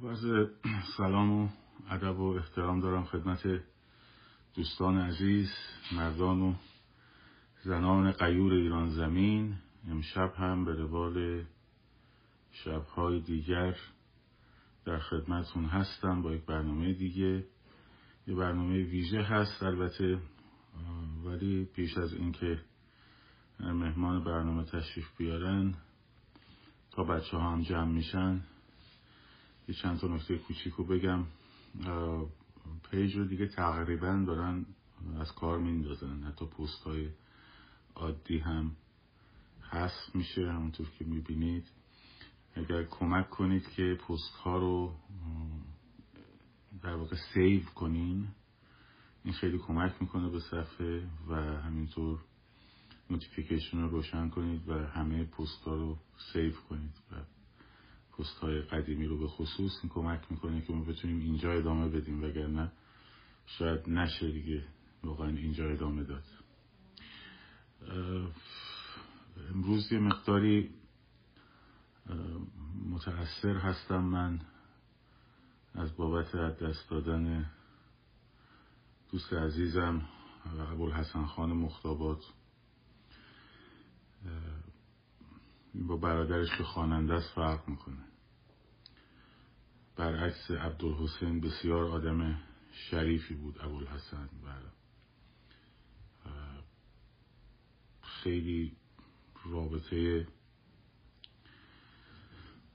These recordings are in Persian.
خب از سلام و ادب و احترام دارم خدمت دوستان عزیز مردان و زنان قیور ایران زمین. امشب هم به روال شبهای دیگر در خدمتون هستم با یک برنامه دیگه. یه برنامه ویژه هست البته ولی پیش از اینکه مهمان برنامه تشریف بیارن تا بچه ها هم جمع میشن یه چند تا نکته کوچیکو بگم. page رو دیگه تقریبا دارن از کار میندازن. حتی پست های عادی هم هست میشه همونطور که می‌بینید. اگر کمک کنید که پست ها رو در واقع save کنین این خیلی کمک می‌کنه به صفحه و همینطور notification رو روشن کنید و همه پست ها رو save کنید. و پست های قدیمی رو به خصوص این کمک می‌کنه که ما بتونیم اینجا ادامه بدیم وگرنه شاید نشه دیگه واقعا اینجا ادامه داد. امروز یه مقداری متأثر هستم من از بابت دست دادن دوست عزیزم ابوالحسن خان مختابات با برادرش که خواننده است فرق می‌کنه. برعکس عبدالحسین بسیار آدم شریفی بود ابوالحسن و خیلی رابطه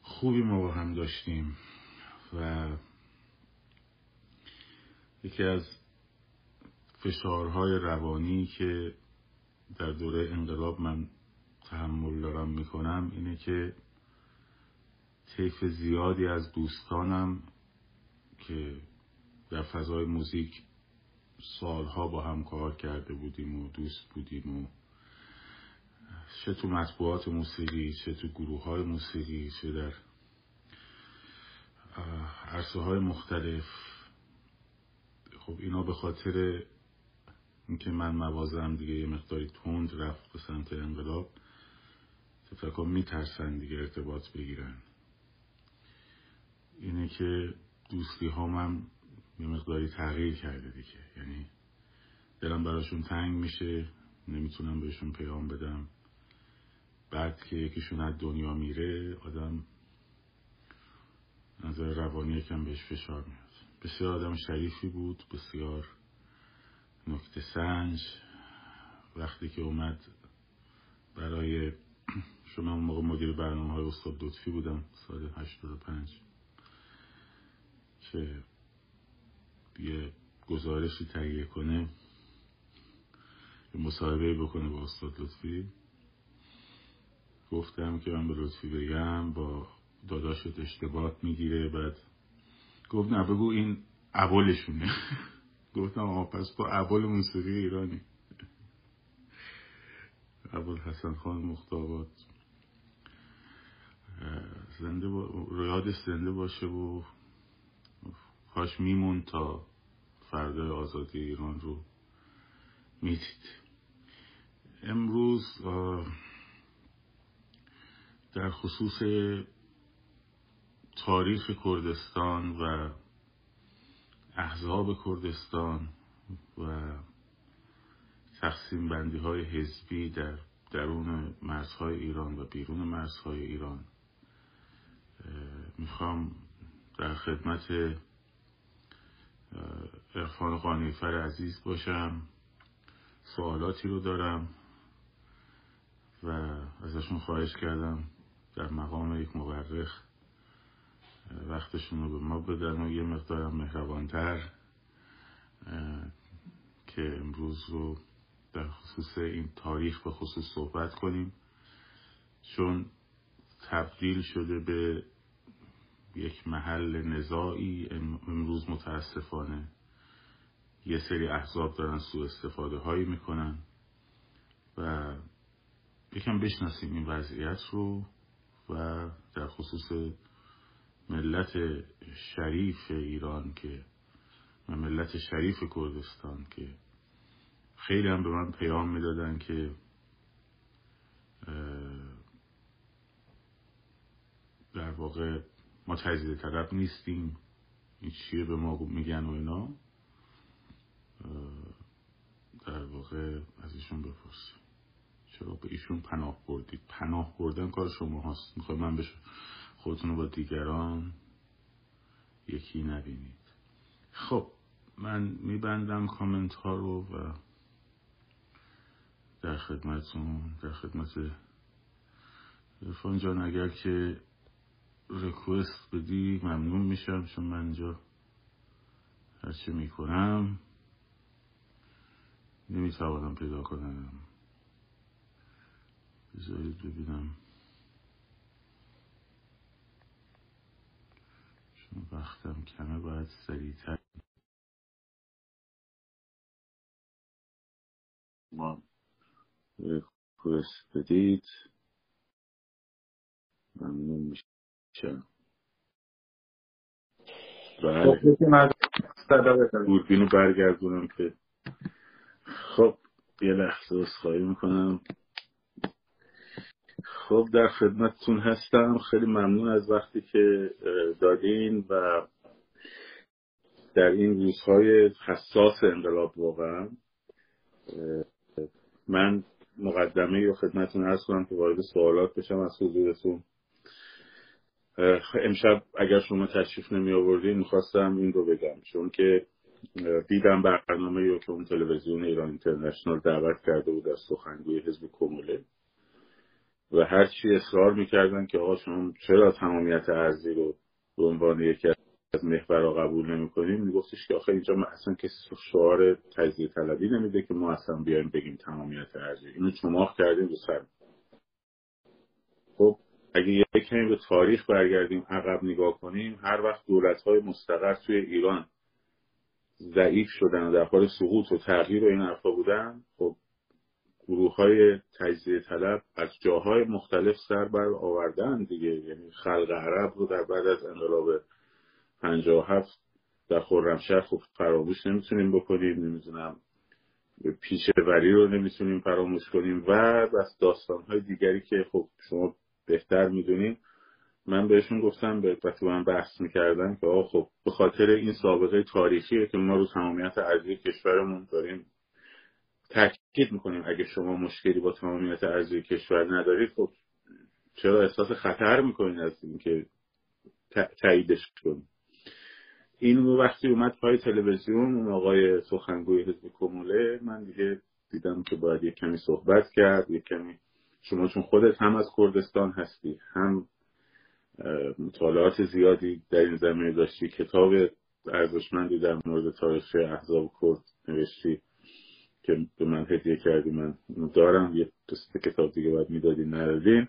خوبی ما با هم داشتیم و یکی از فشارهای روانی که در دوره انقلاب من تحمل دارم می‌کنم اینه که طیف زیادی از دوستانم که در فضای موزیک سالها با هم کار کرده بودیم و دوست بودیم و چه تو مطبوعات موسیقی چه تو گروه های موسیقی چه در عرصه های مختلف. خب اینا به خاطر اینکه من موازم دیگه یه مقداری تند رفت به سمت انقلاب فکر میترسن دیگه ارتباط بگیرن. اینه که دوستی هم یه مقداری تغییر کرده دیگه. یعنی دلم براشون تنگ میشه نمی‌تونم بهشون پیام بدم. بعد که یکیشون از دنیا میره آدم نظر روانی کم بهش فشار میاد. بسیار آدم شریفی بود بسیار نکته سنج. وقتی که اومد برای شما موقع مدیر برنامه های استاد لطفی بودم سال 85 که یه گزارشی تهیه کنه مصاحبه بکنه با استاد لطفی. گفتم که من به لطفی بگم با داداشت اشتباه می‌گیره بعد گفت نه بگو این عبالشونه گفتم آقا پس با عبال موسیقی ایرانی. عبال حسن خان مختابات. زنده با... یادش زنده باشه و کاش میمون تا فردا آزادی ایران رو می‌دید. امروز در خصوص تاریخ کردستان و احزاب کردستان و تقسیم بندی های حزبی در درون مرزهای ایران و بیرون مرزهای ایران می‌خوام در خدمت ارفان قانیفر عزیز باشم. سوالاتی رو دارم و ازشون خواهش کردم در مقام یک مورخ وقتشون رو به ما بدن و یه مقدارم مهربانتر که امروز رو در خصوص این تاریخ به خصوص صحبت کنیم. چون تبدیل شده به یک محل نزاعی امروز متاسفانه یه سری احزاب دارن سوء استفاده هایی می‌کنن و یکم بشناسیم این وضعیت رو و در خصوص ملت شریف ایران که و ملت شریف کردستان که خیلی هم به من پیام می‌دادن که در واقع ما تجزیه طلب نیستیم. این چیه به ما میگن و اینا؟ در واقع از ایشون بپرسیم. چرا به ایشون پناه بردید؟ پناه بردن کار شما هست می‌خوای من بشه خودتون رو با دیگران یکی نبینید. خب من میبندم کامنت ها رو و در خدمتون در خدمت ارفان جان اگر که ریکوست بدی ممنون میشم چون من اینجا هرچی می‌کنم. نمی‌توانم پیدا کنم. بذارید ببینم. چون وقتم کمه باید سریعتر. ما ریکوست بدید. ممنون میشم. بله. دوربینو برگردونم که خب یه لحظه خواهی می‌کنم. خب در خدمتتون هستم. خیلی ممنون از وقتی که دادین و در این روزهای حساس انقلاب واقعا من مقدمه رو خدمتتون ارز کنم که وارد سوالات بشم از حضورتون. امشب اگر شما تشریف نمی آوردین می‌خواستم این رو بگم. چون که دیدم برنامه رو که اون تلویزیون ایران اینترنشنال دعوت کرده بود از سخنگوی حزب کموله. و هرچی اصرار می‌کردن که آقا شما چرا تمامیت ارزی رو به عنوان یکی از محورا قبول نمی‌کنیم میگفتش که آخه اینجا اصلا کسی شعار تجزیه طلبی نمیده که ما اصلا بیایم بگیم تمامیت ارزی اینو چماخ کردیم رو سر. خب اگه یک به تاریخ برگردیم عقب نگاه کنیم هر وقت دولت های مستقر توی ایران ضعیف شدن و در حال سقوط و تغییر و این حرفا بودن خب گروه های تجزیه طلب از جاهای مختلف سر بر آوردن دیگه. یعنی خلق عرب رو در بعد از انقلاب 57 در خرمشهر خب فراموش نمی‌تونیم بکنیم نمی‌دونم پیش وری رو نمی‌تونیم فراموش کنیم و بس داستان های دیگری که خب شما بهتر می‌دونیم. من بهشون گفتم به وقتی من بحث می‌کردم که آقا خب به خاطر این سابقه تاریخیه که ما رو تمامیت ارضی کشورمون داریم تاکید می‌کنیم. اگه شما مشکلی با تمامیت ارضی کشور ندارید خب چرا احساس خطر می‌کنید از اینکه تاییدش کنید این وقتی اومد پای تلویزیون اون آقای سخنگوی حزب کموله من دیگه دیدم که باید یک کمی صحبت کرد یک کمی شما چون خودت هم از کردستان هستی هم مطالعات زیادی در این زمینه داشتی کتاب ارزشمندی در مورد تاریخ احزاب کرد نوشتی که به من هدیه کردی. من دارم یه دوست کتاب دیگه باید می‌دادی ندادین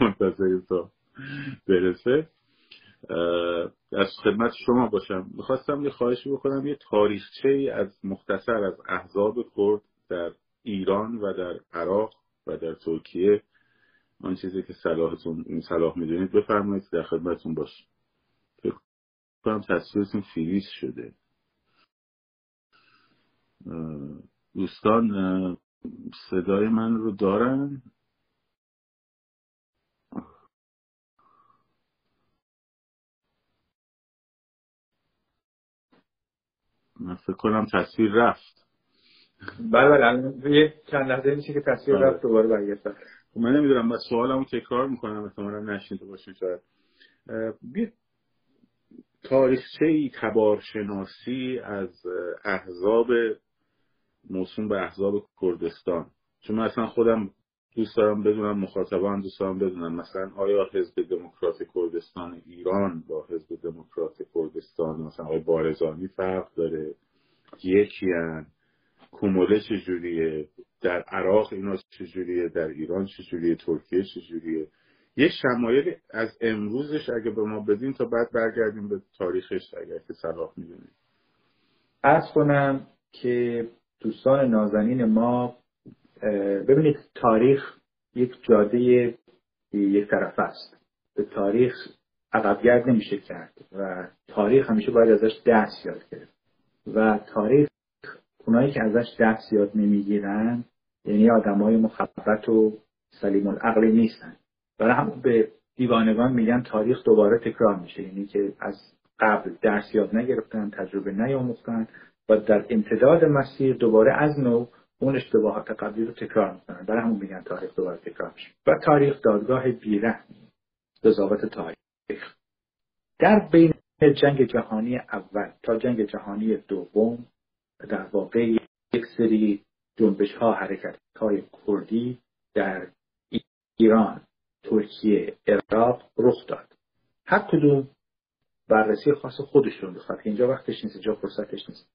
منتظر تا برسه. از خدمت شما باشم. می‌خواستم یه خواهشی بکنم. یه تاریخچه از مختصر از احزاب کرد در ایران و در عراق و در ترکیه آن چیزی که صلاحتون صلاح می‌دونید بفرمایید در خدمتتون باش فکر کنم تصویرتون فریز شده. دوستان صدای من رو دارن؟ من فکر کنم تصویر رفت. بله بله یه چند لحظه میشه که تصویر بله. رفت دوباره برگشت خب من نمی‌دونم بس سوالمو تکرار می‌کنم احتمالا نشنیده باشین شاید. بی تاریخچه ای تبارشناسی از احزاب موسوم به احزاب کردستان. چون من اصلا خودم دوست دارم بدونم مخاطبان دوست دارم بدونم. مثلا آیا حزب دموکرات کردستان ایران با حزب دموکرات کردستان مثلا آقای بارزانی فرق داره؟ یکی هن. کوموله چجوریه در عراق اینا چجوریه در ایران چجوریه ترکیه چجوریه یه شمایل از امروزش اگه به ما بدین تا بعد برگردیم به تاریخش اگر که صلاح می‌دونیم از کنم که دوستان نازنین ما ببینید تاریخ یک جاده یک طرف است. به تاریخ عقبگرد نمیشه کرد و تاریخ همیشه باید ازش دست یاد گرفت. و تاریخ اونایی که ازش دست یاد نمی‌گیرن یعنی آدم های مخبت و سلیم العقلی نیستن. برای هم به دیوانگان میگن تاریخ دوباره تکرار میشه. یعنی که از قبل درس یاد نگرفتن تجربه نیاموختن و در امتداد مسیر دوباره از نو اون اشتباهات قبلی رو تکرار می‌کنن. برای همون میگن تاریخ دوباره تکرار میشه. و تاریخ دادگاه بیرحمی قضاوت تاریخ. در بین جنگ جهانی اول تا جنگ جهانی دوم در واقع یک سری جنبش ها حرکت های کردی در ایران ترکیه عراق رخ داد. هر کدوم بررسی خاص خودشون بخواد اینجا وقتش نیست اینجا فرصتش نیست.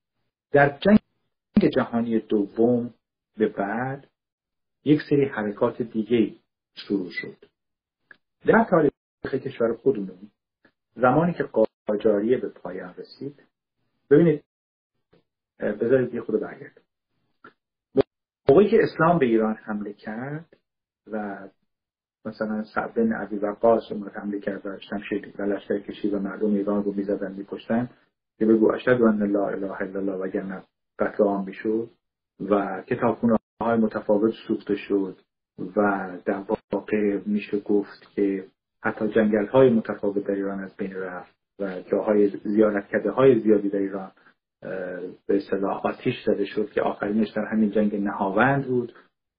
در جنگ جهانی دوم به بعد یک سری حرکات دیگه شروع شد. در تاریخ کشور خودمون زمانی که قاجاریه به پایان رسید ببینید بذارید یه خود برگرد موقعی که اسلام به ایران حمله کرد و مثلا سعد بن عبی وقاص اومد حمله کرد و شمشیر و لشکر کشید و مردم ایران رو می‌زدن میکشتن که بگو اشهد ان لا اله الا الله وگرنه قتل عام می‌شد و کتابخونه های متفاوت سوخته شد و در واقع میشه گفت که حتی جنگل های متفاوت در ایران از بین رفت و جاهای زیارت کرده های زیادی در ایران به اصطلاح آتیش زده شد که آخرینش در همین جنگ نهاوند بود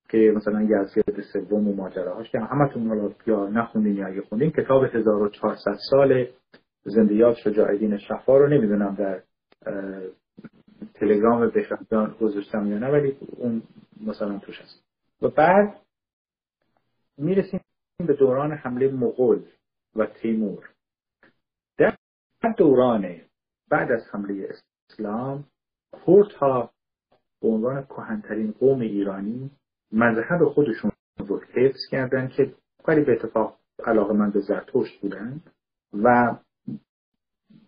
که مثلا یزگرد سوم و ماجراهاش که همتون حالا یا نخوندین یا اگه خوندین کتاب 1400 سال زندیات شجاع شفا رو نمی‌دونم در تلگرام بهرهجان گذاشتم یا نه ولی اون مثلا توش هست. و بعد می‌رسیم به دوران حمله مغول و تیمور. در دوران بعد از حمله اسلام کورت ها به عنوان کهنترین قوم ایرانی مذهب خودشون رو حفظ کردن که خیلی به اتفاق علاقه من به زرتشت بودن و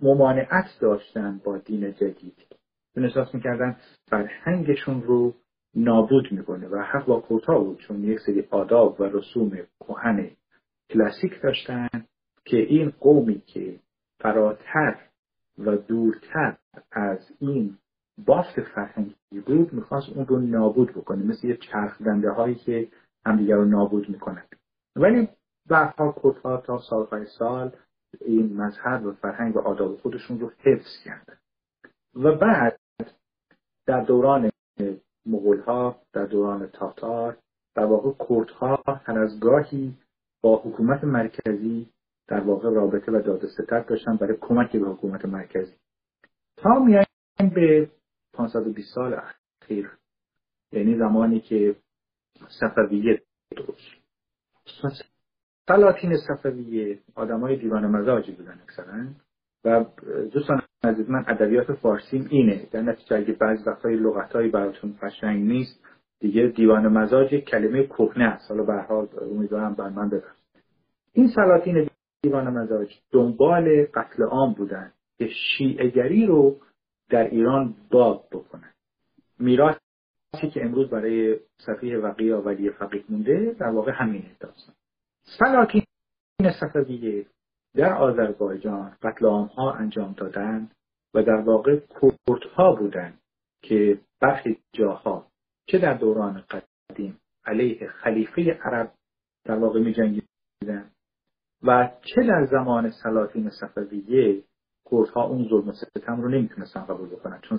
ممانعت داشتن با دین جدید. چون احساس می‌کردن فرهنگشون رو نابود می‌کنه و حق با کوتا بود چون یک سری آداب و رسوم کهن کلاسیک داشتن که این قومی که فراتر و دورتر از این بافت فرهنگی بود می‌خواست اون رو نابود بکنه مثل یه چرخ دنده هایی که همدیگر رو نابود می‌کنن. ولی بعدها کردها تا سالهای سال این مذهب و فرهنگ و آداب خودشون رو حفظ کردن. و بعد در دوران مغول ها در دوران تاتار در واقع کردها هر از گاهی با حکومت مرکزی در واقع رابطه و داد ستد داشتن برای کمک به حکومت مرکزی. تا میایم به 520 سال اخیر یعنی زمانی که صفویه درست. سلاطین صفویه های دیوان مزاجی بودن اکثرا و دوستان عزیز من ادبیات فارسیم اینه. در نتیجه اگه بعض وقتای لغتهایی براتون قشنگ نیست دیگه دیوان مزاج کلمه کهنه است. حالا به حال امیدوارم بر من ببر این سلاطین دیوان مزاج دنبال قتل عام بودن که شیعهگری رو در ایران باب بکنن. میراثی که امروز برای صفیه وقیه ولی فقیه مونده در واقع همینه داستان سلاطین صفویه در آذربایجان قتل ها انجام دادن و در واقع کردها بودند که برخی جاها چه در دوران قدیم علیه خلیفه عرب در واقع می جنگیدن و چه در زمان سلاطین صفویه کردها اون ظلم و ستم رو نمی‌تونستن قبول بکنن؟ چون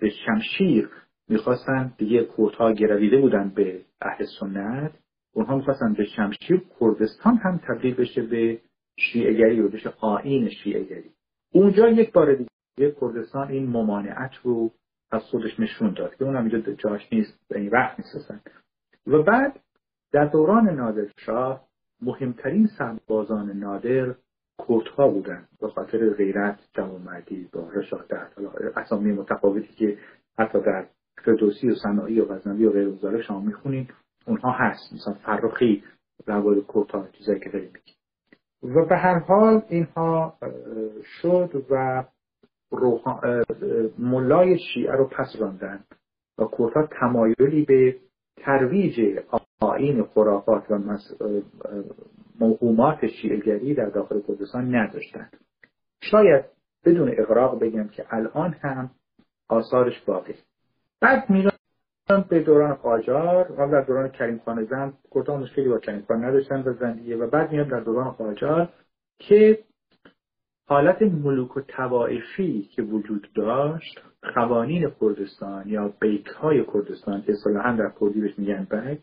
به شمشیر می‌خواستن دیگه کردها گرویده بودن به اهل سنت اونها می‌خواستن به شمشیر کردستان هم تبدیل بشه به شیعگری و بشه آین شیعگری اونجا یک بار دیگه کردستان این ممانعت رو از خودش نشون داد که اونم اینجا جاش نیست این وقت نیستن و بعد در دوران نادر شاه مهمترین سربازان نادر کردها بودن به خاطر غیرت جوانمردی با رشادت اسامی متفاوتی که حتی در فردوسی و صناعی و غزنوی و غیر شما می‌خونین اونها هست. مثلا فرخی مورد کردها چیزایی که داریم و به هر حال اینها شد و ملای شیعه رو پس راندن و کردها تمایلی به ترویج آین خرافات و موهومات شیعگری در داخل کردستان نداشتند. شاید بدون اقراق بگم که الان هم آثارش باقی. بعد میرا به دوران قاجار و در دوران کریم خان زند کردها مشکلی با کریم خان نداشتن و زندیه و بعد میاد در دوران قاجار که حالت ملوک و توائفی که وجود داشت قوانین کردستان یا بیک های کردستان که اصطلاحا در کردی بهش میگن بیک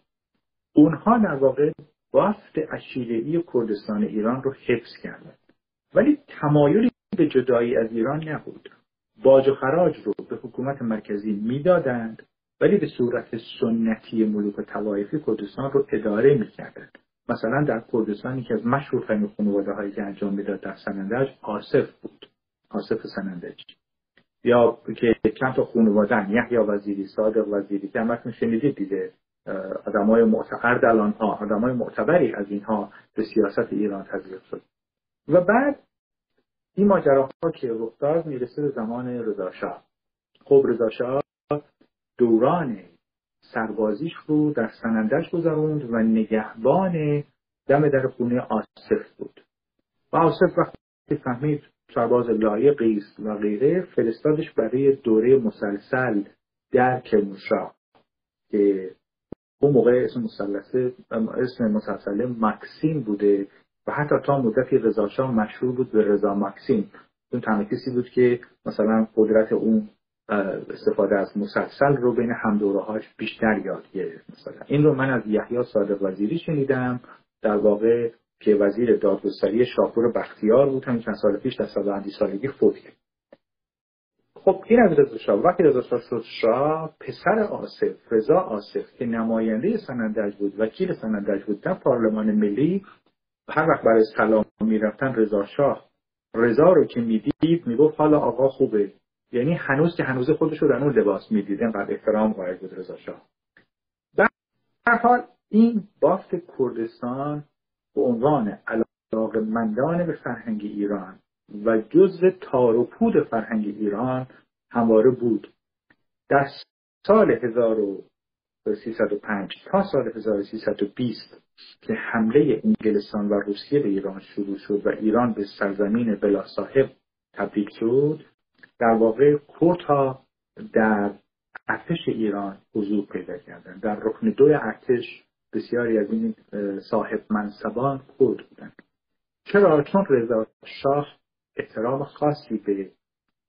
اونها در واقع بافت ای کردستان ایران رو حفظ کردن. ولی تمایلی به جدایی از ایران نبود. باج و خراج رو به حکومت مرکزی می‌دادند ولی به صورت سنتی ملوک و توایفی کردستان رو اداره می‌کردند. مثلا در کردستان که از مشهورترین خانواده هایی که انجام می‌داد در سنندج آصف بود. آصف سنندج. یا که چند تا خانواده یحیی وزیری صادق وزیری که همتون شنیدید آدمای معتبر ها آدمای معتبری از اینها به سیاست ایران تزریق شد. و بعد این ماجراها که رخ داد می‌رسه به زمان رضاشاه. خب رضاشاه دوران سربازیش رو در سنندج گذروند و نگهبان دم در خونه آصف بود. و آصف وقتی فهمید سرباز لایقی است و غیره فرستادش برای دوره مسلسل در کرمانشاه که اون موقع اسم مسلسل اسم مسلسل مکسیم بوده و حتی تا مدتی رضاشاه مشهور بود به رضا مکسیم اون تنها کسی بود که مثلا قدرت اون استفاده از مسلسل رو بین همدوره هاش بیشتر یاد گرفت مثلا. این رو من از یحیی صادق وزیری شنیدم. در واقع که وزیر دادگستری شاپور بختیار بود همین چند سال پیش در سال سالگی فوت کرد. خب این از رضا شاه. وقتی رضا شاه شد شاه پسر آصف رضا آصف که نماینده سنندج بود وکیل سنندج بود در پارلمان ملی هر وقت برای سلام می‌رفتن رضا شاه. رضا رو که می‌دید می‌گفت حالا آقا خوبه. یعنی هنوز که هنوز خودش رو در اون لباس می‌دید. اینقدر احترام قائل بود رضا شاه. در حال این بافت کردستان به عنوان مندان به فرهنگ ایران و جزء تار و پود فرهنگ ایران همواره بود. در سال 1305 تا سال 1320 که حمله انگلستان و روسیه به ایران شروع شد و ایران به سرزمین بلا صاحب تبدیل شد در واقع کردها در ارتش ایران حضور پیدا کردند در رکن دو ارتش بسیاری از این صاحب منصبان کرد بودند. چرا؟ چون رضا شاه احترام خاصی به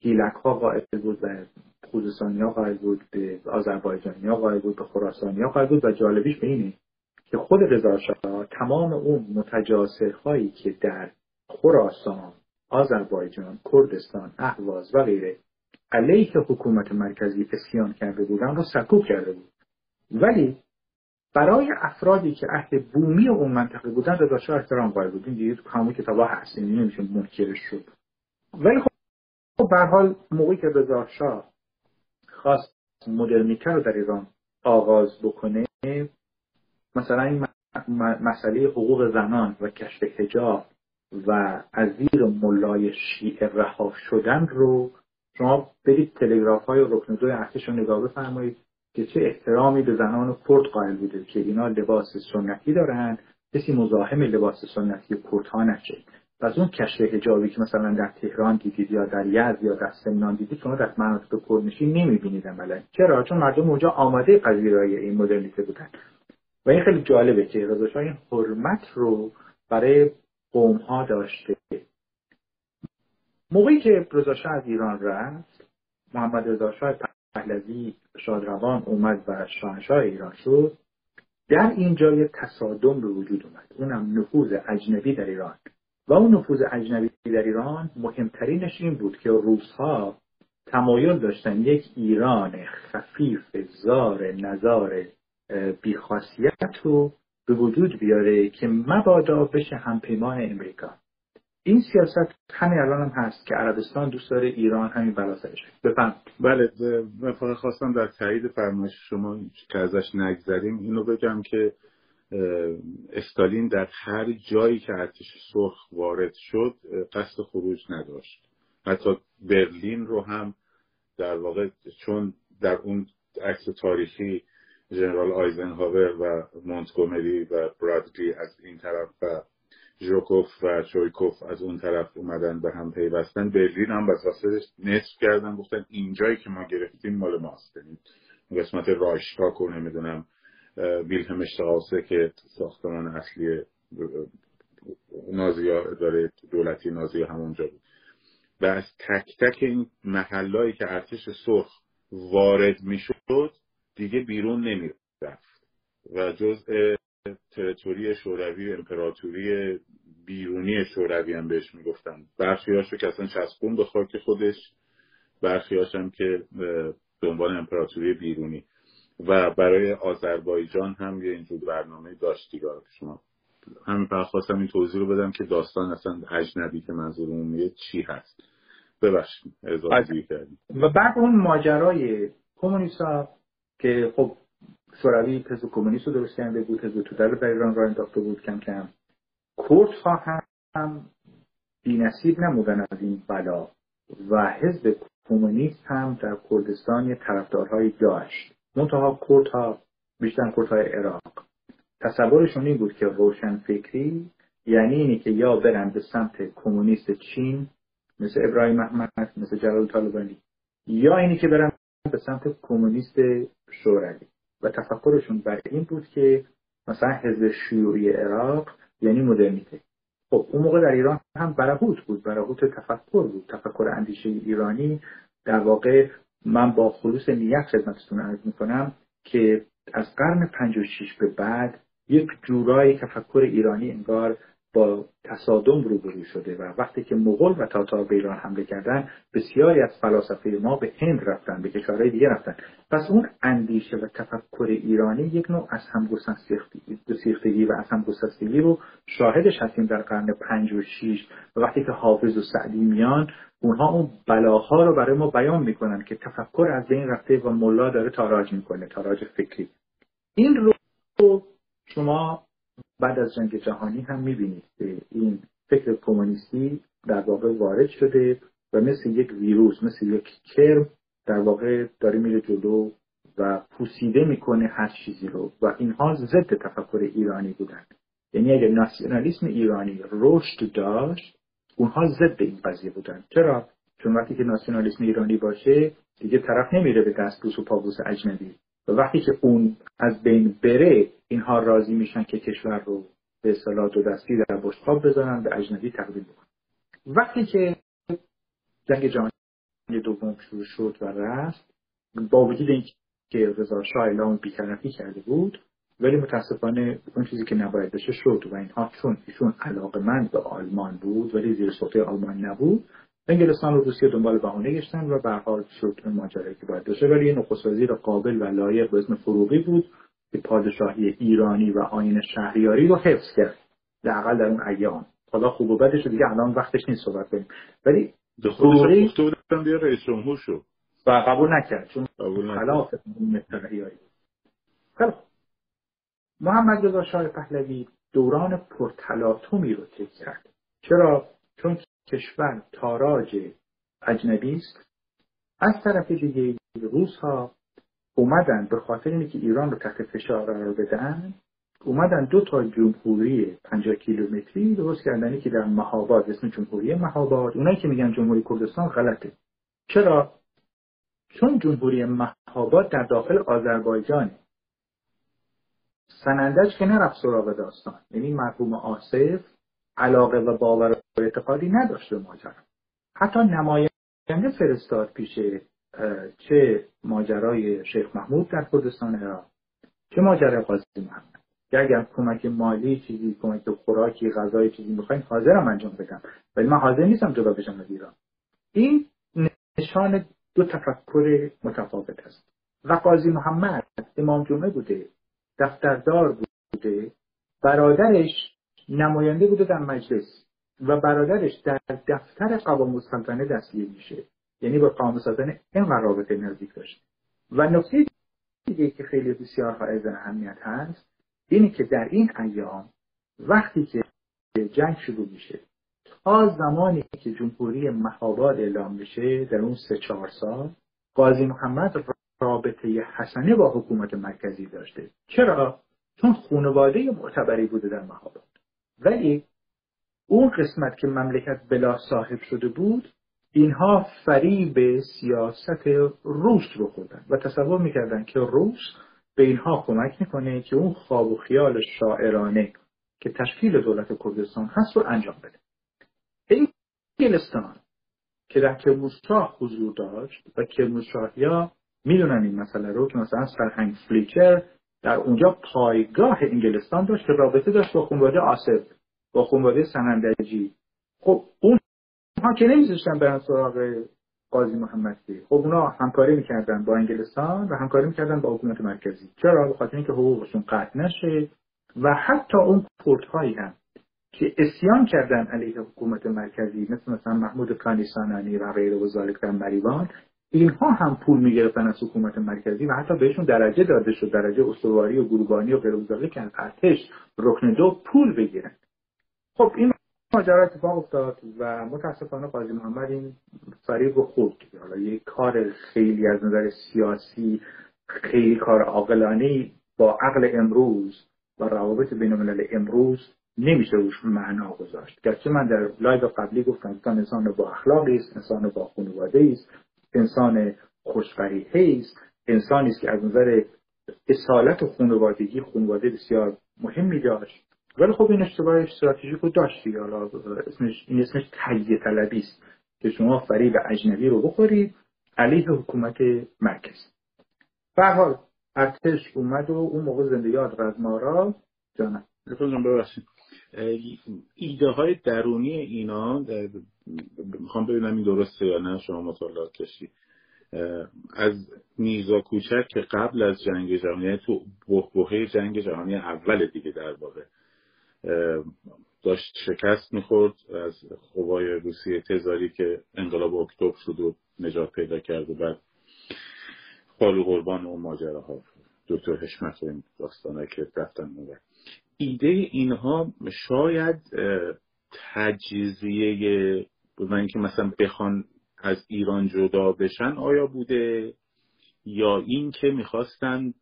گیلک ها قائل بود و خوزستانی ها قائل بود به آذربایجانی ها قائل بود به خراسانی ها قائل بود و جالبیش به اینه که خود رضا تمام اون متجاسرهایی که در خراسان آذربایجان کردستان اهواز و غیره علیه حکومت مرکزی اسیان کرده بودن رو سکوب کرده بود. ولی برای افرادی که اهل بومی اون منطقه بودن رضا شاه احترام قائل بود. این دیگه همون کتابا هست. این نمیشه منکرش شد. ولی خب به حال موقعی که رضا شاه خواست مدرنیته رو در ایران آغاز بکنه مثلا این مسئله حقوق زنان و کشف حجاب و از زیر ملای شیعه رها شدن رو شما برید تلگراف های رکن ارتش رو نگاه بفرمایید که چه احترامی به زنان کرد قائل بوده که اینا لباس سنتی دارند کسی مزاحم لباس سنتی کردها نشه. و از اون کشف حجابی که مثلا در تهران دیدید یا در یزد یا در سمنان دیدید شما در مناطق کردنشین نمی‌بینید عملا چرا؟ چون مردم اونجا آماده پذیرایی این مدرنیته بودن. و این خیلی جالبه که رضا این حرمت رو برای قوم ها داشته. موقعی که رضا از ایران رفت محمد رضا شاه پهلوی شادروان اومد و شاهنشاه ایران شد در اینجا یه تصادم به وجود اومد. اونم نفوذ اجنبی در ایران. و اون نفوذ اجنبی در ایران مهمترینش این بود که روزها تمایل داشتن یک ایران خفیف زار نزار بیخاصیت رو به وجود بیاره که مبادا بشه همپیمان امریکا. این سیاست همین الان هم هست که عربستان دوست داره ایران همین بلا سرش. بفهم بله من فقط خواستم در تایید فرمایش شما که ازش نگذریم اینو بگم که استالین در هر جایی که ارتش سرخ وارد شد قصد خروج نداشت. حتی برلین رو هم در واقع چون در اون عکس تاریخی ژنرال آیزنهاور و مونتگومری و برادلی از این طرف و ژوکوف و چویکوف از اون طرف اومدن به هم پیوستن برلین هم بساسه نصف کردن گفتن اینجایی که ما گرفتیم مال ماست. یعنی قسمت رایشتاک و نمی‌دونم ویلهم اشتغاسه که ساختمان اصلی نازی اداره دولتی نازی همونجا بود. و از تک تک این محلایی که ارتش سرخ وارد می‌شد دیگه بیرون نمی‌رفت. و جزء تریتوری شوروی امپراتوری بیرونی شوروی هم بهش می‌گفتن. برخی هاشو که اصلا چسبون به خاک خودش برخی هم که عنوان امپراتوری بیرونی. و برای آذربایجان هم یه اینجور برنامه داشت دیگه شما همین فقط خواستم این توضیح رو بدم که داستان اصلا اجنبی که منظورمون میگه چی هست. ببخشید اضافه کردیم. و بعد اون ماجرای کمونیستا که خب شوروی حزب کمونیست رو درست کرده بود حزب توده رو در ایران را انداخته بود کم کم. کرد ها هم بینصیب نمودن از این بلا و حزب کمونیست هم در کردستان یه طرفدارهایی داشت. منتها کردها بیشتر کردهای عراق. تصورشون این بود که روشن فکری یعنی اینی که یا برن به سمت کمونیست چین مثل ابراهیم محمد مثل جلال طالبانی یا اینی که برن به سمت کمونیست شوروی. و تفکرشون بر این بود که مثلا حزب شیوعی عراق یعنی مدرنیته. خب اون موقع در ایران هم برهوت بود برهوت تفکر بود. تفکر اندیشه ایرانی در واقع من با خلوص نیت خدمتتون عرض می‌کنم که از قرن 56 به بعد یک جورایی تفکر ایرانی انگار با تصادم روبرو شده و وقتی که مغول و تاتار به ایران حمله کردن بسیاری از فلاسفه ما به هند رفتن به کشورهای دیگه رفتن. پس اون اندیشه و تفکر ایرانی یک نوع از همگسستگی و از همگسستگی رو شاهدش هستیم در قرن پنج و شیش و وقتی که حافظ و سعدی میان اونها اون بلاها رو برای ما بیان می‌کنن که تفکر از بین رفته و ملا داره تاراج می‌کنه تاراج فکری. این رو شما بعد از جنگ جهانی هم می‌بینید که این فکر کمونیستی در واقع وارد شده و مثل یک ویروس مثل یک کرم در واقع داره میره جلو و پوسیده می‌کنه هر چیزی رو و اینها ضد تفکر ایرانی بودن. یعنی اگر ناسیونالیسم ایرانی رشد داشت اونها ضد این قضیه بودن. چرا؟ چون وقتی که ناسیونالیسم ایرانی باشه دیگه طرف نمیره به دستبوس و پابوس اجنبی. و وقتی که اون از بین بره اینها راضی میشن که کشور رو به اصطلاح دو دستی در بشقاب بذارن به اجنبی تقدیم بکنن. وقتی که جنگ جهانی دوم شروع شد و رفت با وجود اینکه رضا شاه اعلام بیطرفی کرده بود ولی متاسفانه اون چیزی که نباید بشه شد و اینها چون ایشون علاقمند به آلمان بود ولی زیر سلطه آلمان نبود انگلستان و روسیه دنبال بهانه گشتن و به حال شد ماجرایی که باید باشه ولی نخست وزیر قابل و لایق به اسم فروغی بود. که پادشاهی ایرانی و آین شهریاری رو حفظ کرد. حداقل در اون ایام. حالا خوب و بدش دیگه الان وقتش نیست صحبت کنیم. ولی گفته بودن بیا رئیس جمهور شو. و قبول نکرد چون خلاف متحیایی خب. محمد رضا شاه پهلوی دوران پرتلاطمی رو طی کرد. چرا؟ چون کشور تاراج اجنبی است. از طرف دیگه روس ها اومدن به خاطر اینکه ایران رو تحت فشار قرار بدن اومدن دو تا جمهوری 50 کیلومتری درست کردن که در مهاباد اسم جمهوری مهاباد. اونایی که میگن جمهوری کردستان غلطه. چرا؟ چون جمهوری مهاباد در داخل آذربایجان. سنندج که نرفت سراغ داستان. یعنی مرحوم آصف علاقه و باور و اعتقادی نداشت به ماجرا. حتی نماینده فرستاد پیش چه ماجرای شیخ محمود در کردستان عراق چه ماجرای قاضی محمد. که اگر کمک مالی چیزی کمک خوراکی غذای چیزی می‌خواین حاضرم انجام بدم. ولی من حاضر نیستم جدا بشم از ایران. این نشان دو تفکر متفاوت است. و قاضی محمد امام جمعه بوده دفتردار بوده برادرش نماینده بوده در مجلس و برادرش در دفتر قوام السلطنه دستگیر میشه. یعنی با قوام السلطنه اینقدر رابطه نزدیک داشت. و نکته دیگه که خیلی بسیار حائز اهمیت هست اینه که در این ایام وقتی که جنگ شروع میشه تا زمانی که جمهوری مهاباد اعلام میشه در اون سه چهار سال قاضی محمد رابطه حسنه با حکومت مرکزی داشته. چرا؟ چون خانواده معتبری بوده در مهاباد. ولی اون قسمت که مملکت بلا صاحب شده بود اینها فریب سیاست روس رو خوردن و تصور می‌کردن که روس به اینها کمک می‌کنه که اون خواب و خیال شاعرانه که تشکیل دولت کردستان هست رو انجام بده. انگلستان که در کرمانشاه حضور داشت و کرمانشاهیا می‌دونن این مسئله رو که مثلا سرهنگ فلیچر در اونجا پایگاه انگلستان داشت که رابطه داشت با خانواده آسف با خانواده سنندجی خب اون ها که نمیذاشتن برن سراغ قاضی محمدی. خب اونا همکاری می‌کردن با انگلستان و همکاری می‌کردن با حکومت مرکزی. چرا؟ به خاطر اینکه حقوقشون قطع نشه و حتی اون کردهایی هم که اسیان کردن علیه حکومت مرکزی مثل مثلا محمود کانیسانانی و غیر و در مریوان اینها هم پول می‌گرفتن از حکومت مرکزی و حتی بهشون درجه داده شد درجه استواری و گروگانی و غیر که از ارتش رکن دو پول بگیرن. خب این ماجرا اتفاق افتاد و متاسفانه قاضی محمد این فریب رو خورد. حالا یک کار خیلی از نظر سیاسی خیلی کار عاقلانه با عقل امروز و روابط بین الملل امروز نمیشه روش معنا گذاشت. گرچه من در لایو قبلی گفتم انسان انسان با اخلاقی است انسان با خانواده است انسان خوش‌قریحه است انسانی است که از نظر اصالت خانوادگی خانواده بسیار مهمی داشت. ولی خب این اشتباه استراتژیک رو داشتی. حالا اسمش این اسمش تهیه طلبی است که شما فریب اجنبی رو بخورید. علیه حکومت مرکز. به حال ارتش اومد و اون موقع زنده یاد رزمارا جانم. ببخشید. ایده های درونی اینا می‌خوام ببینم این درسته یا نه شما مطالعات کشی از میزا کوچک که قبل از جنگ جهانی یعنی تو بحبوحه جنگ جهانی اول دیگه در واقع داشت شکست می‌خورد از قوای روسیه تزاری که انقلاب اکتبر شد و نجات پیدا کرد و بعد خالو قربان اون ماجراها. دکتر حشمت و این داستانه که رفتن ایده اینها شاید تجزیه من اینکه مثلا بخوان از ایران جدا بشن آیا بوده یا اینکه می‌خواستن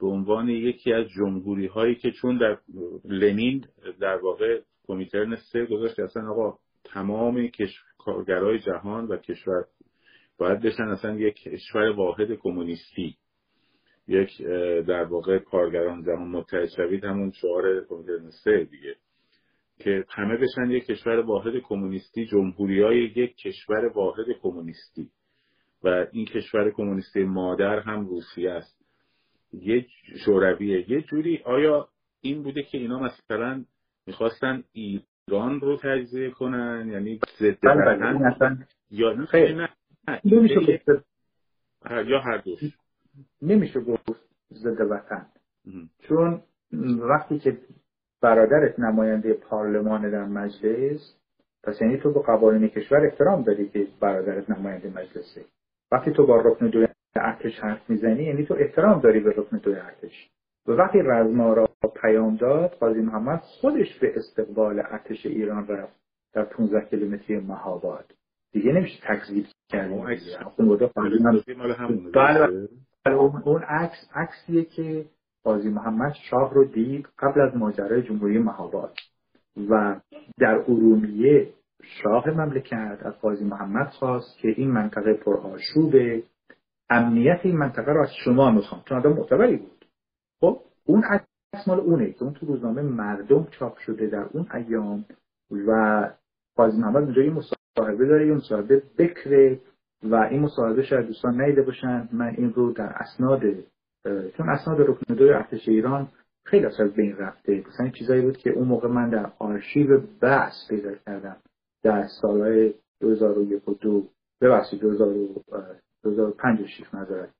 به عنوان یکی از جمهوری هایی که چون در لنین در واقع کمیترن سه گذاشت اصلا آقا تمام کارگرای جهان و کشور باید بشن اصلا یک کشور واحد کمونیستی یک در واقع کارگران جهان متحد شوید همون شعار کمیترن سه دیگه. که همه بشن یک کشور واحد کمونیستی جمهوری های یک کشور واحد کمونیستی. و این کشور کمونیستی مادر هم روسیه است. یه شورویه. یه جوری آیا این بوده که اینا مثلا می‌خواستن ایران رو تجزیه کنن یعنی ضد بله، بله، یا نه نمیشه یا هر دوش. نمیشه گفت ضد وطن. چون وقتی که برادرت نماینده پارلمان در مجلس پس یعنی تو به قوانین کشور احترام داری که برادرت نماینده مجلسه. وقتی تو با رکن دوی ارتش حرف می‌زنی یعنی تو احترام داری به رکن دوی ارتش. و وقتی رزما را پیام داد قاضی محمد خودش به استقبال ارتش ایران رفت در 15 کیلومتری مهاباد. دیگه نمیشه تکذیب کرد. بله اون عکس عکسیه که قاضی محمد شاه رو دید قبل از ماجرای جمهوری مهاباد. و در ارومیه شاه مملکت از قاضی محمد خواست که این منطقه پرآشوبه امنیت این منطقه رو از شما می‌خوام. چون آدم معتبری بود. خب اون عکس مال اونه که اون تو روزنامه مردم چاپ شده در اون ایام و قاضی محمد اونجا یه مصاحبه داره یه مصاحبه بکره و این مصاحبه شاید دوستان نیده باشن. من این رو در اسناد چون اسناد رکن دوی ارتش ایران خیلی از بین رفته. مثلا چیزایی بود که اون موقع من در آرشیو بحث پیدا کردم. در سالهای 2001 و 2 ببخشید 2005 و 6 نظرت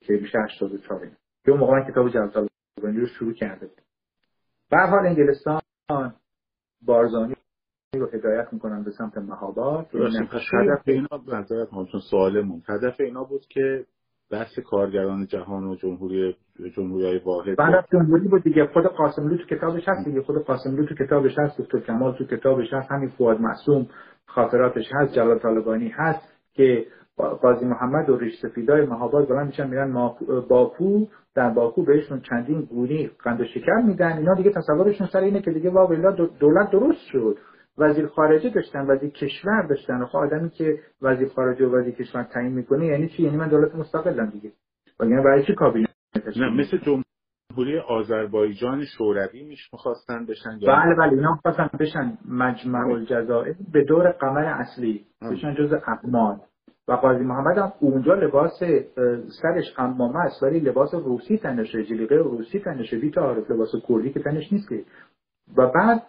که میشه 84 که اون موقع من کتاب جلال رو شروع کرده به حال انگلستان بارزانی رو هدایت می‌کنن به سمت مهاباد. هدف اینا چون سوالمون هدف اینا بود که بحث کارگران جهان و جمهوری جمهوری های واحد بعد جمهوری بود دیگه. خود قاسم تو کتابش هست دیگه. خود قاسم تو کتابش هست. دکتر کمال تو کتابش هست. همین فواد معصوم خاطراتش هست. جلال طالبانی هست که قاضی محمد و ریش سفیدای مهاباد بلند میشن میرن باکو در باکو بهشون چندین گونی قند و شکر میدن. اینا دیگه تصورشون سر اینه که دیگه واقعا دولت درست شد. وزیر خارجه داشتن وزیر کشور داشتن. خب آدمی که وزیر خارجه و وزیر کشور تعیین می‌کنه یعنی چی؟ یعنی من دولت مستقلم دیگه. وگرنه برای چی کابینه نه مثل جمهوری آذربایجان شوروی میش می‌خواستن بشن بله بله. اینا می‌خواستن بشن مجمع الجزائر به دور قمر اصلی. بشن جز اقماد و قاضی محمد هم اونجا لباس سرش امامه است ولی لباس روسی تنشه جلیقه روسی تنشه بی تعارف لباس کردی که تنش نیست که. و بعد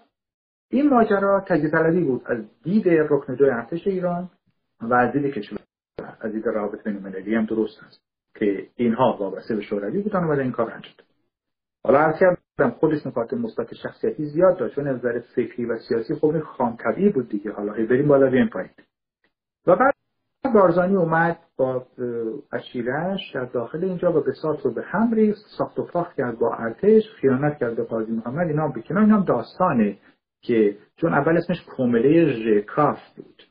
این ماجرا طلبی بود از دید رکن دو ارتش ایران و از دید کشور از دید روابط بین هم درست است که اینها وابسته به شوروی بودن و این کار انجام حالا عرض کردم خودش نکات مثبت شخصیتی زیاد داشت چون نظر فکری و سیاسی خب خام بود دیگه. حالا بریم بالا بیایم پایین. و بعد بارزانی اومد با اشیرش در داخل اینجا و بساط رو به هم ریخت ساخت و فاخت کرد با ارتش خیانت کرد به قاضی محمد. اینا هم اینا داستانه که چون اول اسمش کومله ژکاف بود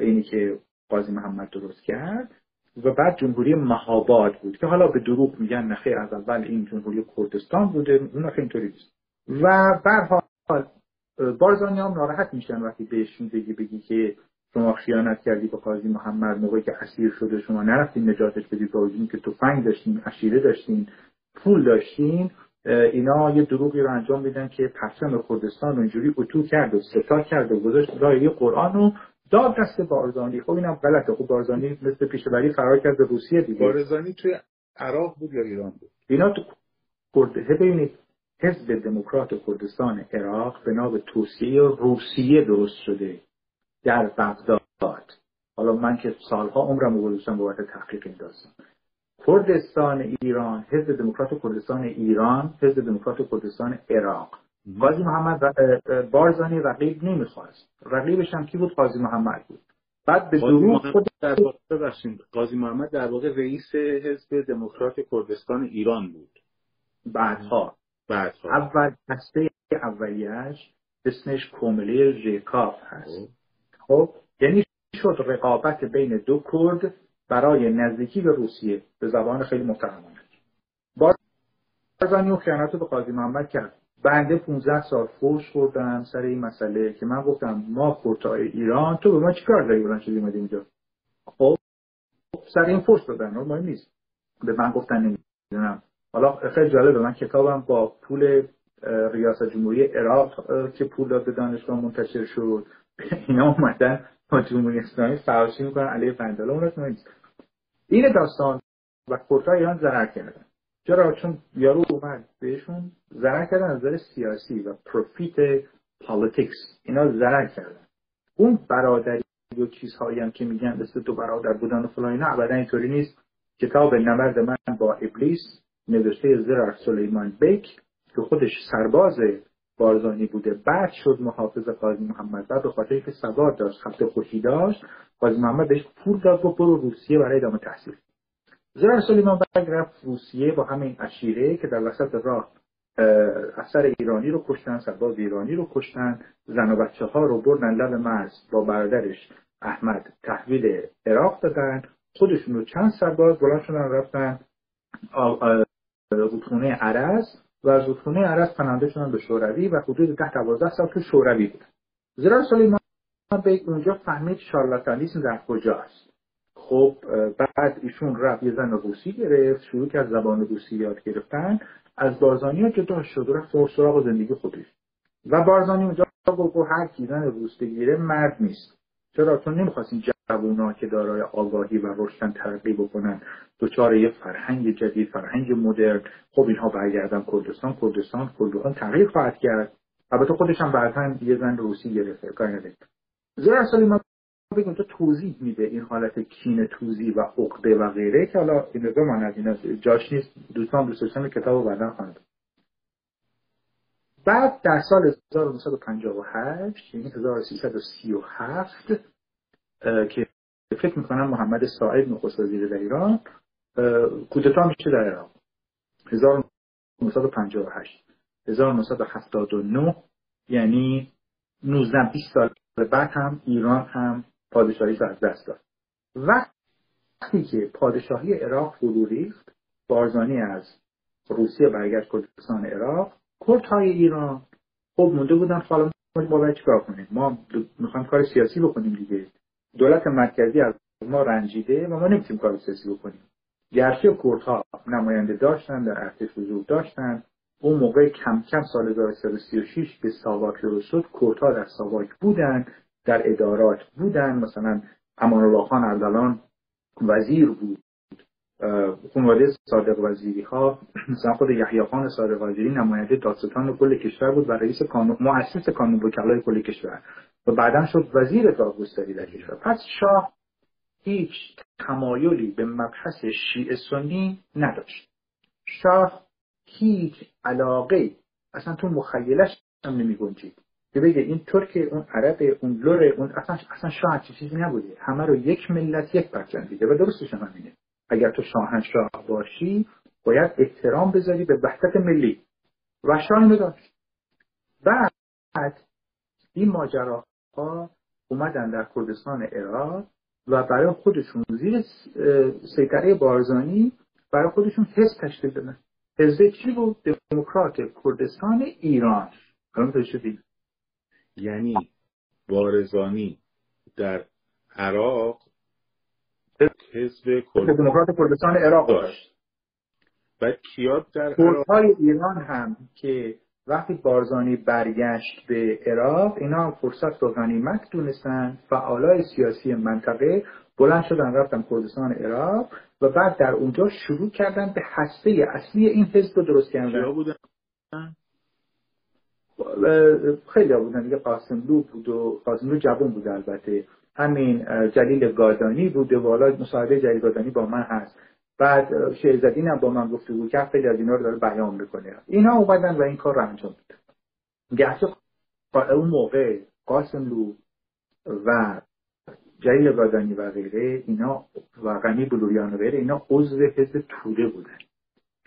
اینی که قاضی محمد درست کرد و بعد جمهوری مهاباد بود که حالا به دروغ میگن نخیر از اول این جمهوری کردستان بوده اون اینطوری نیست. و حال بارزانی هم ناراحت میشن وقتی بهشون بگی بگی که شما خیانت کردی به قاضی محمد موقعی که اسیر شده شما نرفتین نجاتش بدید با که تفنگ داشتین اشیره داشتین پول داشتین اینا یه دروغی رو انجام میدن که پرچم کردستان رو اینجوری اتو کرد و ستا کرد و گذاشت لای قرآن رو داد دست بارزانی. خب اینم غلطه. خب بارزانی مثل پیشوری فرار کرد به روسیه دیگه. بارزانی توی عراق بود یا ایران بود؟ اینا تو کرده ببینید حزب دموکرات کردستان عراق به نام توصیه روسیه درست شده. در بغداد. حالا من که سالها عمرم رو گذاشتم بابت تحقیق این داستان. کردستان ایران حزب دموکرات کردستان ایران حزب دموکرات کردستان عراق. قاضی محمد بارزانی رقیب نمی‌خواست. رقیبش هم کی بود؟ قاضی محمد بود. بعد به دروغ خود در قاضی محمد در واقع رئیس حزب دموکرات کردستان ایران بود. بعدها. بعدها. اول هسته اولیش اسمش کومله ژکاف هست. خب یعنی شد رقابت بین دو کرد برای نزدیکی به روسیه به زبان خیلی محترمانه. بارزانی و خیانت به قاضی محمد کرد. بنده 15 سال فوش خوردم سر این مسئله که من گفتم ما کورتای ایران تو به ما چیکار داری؟ بلند شدی اومدی اینجا؟ خب سر این فوش دادن مهم نیست. به من گفتن نمی‌دونم. حالا خیلی جالبه من کتابم با پول ریاست جمهوری عراق که پول داد به دانشگاه منتشر شد. اینا اومدن با جمهوری اسلامی فحاشی می‌کنن علیه فندالا اون نیست این داستان و کوردای ایران ضرر کردن. چرا؟ چون یارو اومد بهشون ضرر کردن از نظر سیاسی و profit politics اینا ضرر کردن. اون برادری و چیزهایی هم که میگن مثل دو برادر بودن و فلان اینا ابدا اینطوری نیست. کتاب نبرد من با ابلیس نوشته زرار سلیمان بیک که خودش سرباز بارزانی بوده. بعد شد محافظ قاضی محمد. و به خاطر که سواد داشت خط خوشی داشت قاضی محمد بهش پول داد و برو روسیه برای ادامه تحصیل. زرار سلیمان بگ رفت روسیه با همین اشیره که در وسط راه اثر ایرانی رو کشتن سرباز ایرانی رو کشتن. زن و بچه ها رو بردن لب مرز با برادرش احمد تحویل عراق دادن. خودشون رو چند سرباز بلند شدن رفتن رودخونه عرز و از رودخونه عرز پناهنده شدن به شوروی و حدود ده دوازده سال تو شوروی بودن. زرار سلیمان بیگ اونجا فهمید شارلاتانیسم در کجاست خب بعد ایشون رفت یه زن روسی گرفت شروع کرد زبان روسی یاد گرفتن. از بارزانی ها جدا شد و رفت سراغ زندگی خودش. و بارزانی اونجا گفت هر کی زن روس بگیره مرد نیست. چرا؟ چون نمی‌خواست این جوونا که دارای آگاهی و رشدن ترقی بکنن. دچار یه فرهنگ جدید فرهنگ مدرن. خب اینها برگردن کردستان کردستان کردستان تغییر خواهد کرد. البته خودش هم بعدا یه زن روسی گرفته. کاری نداره. زرا بگم تو توضیح میده این حالت کین توزی و عقده و غیره که حالا این من از اینا جاش نیست. دوستان دوست داشتن کتاب بعدا خواند بعد در سال 1958 یعنی 1337 که فکر می‌کنم محمد ساعد نخست وزیر در ایران. کودتا میشه در ایران. 1958 1979 یعنی 19 20 سال بعد هم ایران هم پادشاهی از دست داد. وقتی که پادشاهی عراق فرو ریخت بارزانی از روسیه برگشت کردستان عراق کردهای ایران خب مونده بودن. حالا ما باید چیکار کنیم؟ ما می‌خوایم کار سیاسی بکنیم دیگه. دولت مرکزی از ما رنجیده و ما نمی‌تونیم کار سیاسی بکنیم. گرچه کردها نماینده داشتن در ارتش حضور داشتن اون موقع کم کم سال 1336 که ساواک درست شد کردها در ساواک بودن در ادارات بودن. مثلا امان الله خان اردلان وزیر بود. خانواده صادق وزیری ها مثلا خود یحیی خان صادق وزیری نماینده دادستان کل کشور بود و رئیس کانون مؤسس کانون وکلای کل کشور. و بعدا شد وزیر دادگستری در کشور. پس شاه هیچ تمایلی به مبحث شیعه سنی نداشت. شاه هیچ علاقه اصلا تو مخیلش هم نمی گنجید. که بگه این ترک اون عرب اون لور اون اصلا اصلا شاه چیزی نبوده. همه رو یک ملت یک پرچم دیده و درستش هم همینه. اگر تو شاهنشاه باشی باید احترام بذاری به وحدت ملی. و شاه داشت. بعد این ماجراها اومدن در کردستان عراق و برای خودشون زیر سیطره بارزانی برای خودشون حزب تشکیل دادن. حزب چی بود؟ دموکرات کردستان ایران. یعنی بارزانی در عراق حزب دموکرات کردستان عراق داشت. و کیاد در کردهای ایران هم که وقتی بارزانی برگشت به عراق اینا فرصت رو غنیمت دونستن. فعالای سیاسی منطقه بلند شدن رفتن کردستان عراق و بعد در اونجا شروع کردن به هسته اصلی این حزب رو درست کردن. بودن؟ خیلی بودن دیگه. قاسملو بود و قاسملو جوان بود البته. همین جلیل گادانی بوده و حالا مصاحبه جلیل گادانی با من هست. بعد شهزادین هم با من بود که خیلی از اینا رو داره بیان می‌کنه. اینا اومدن و این کار رو انجام دادن گرچه اون موقع قاسملو و جلیل گادانی و غیره اینا و غنی بلوریان و غیره اینا عضو حزب توده بودن.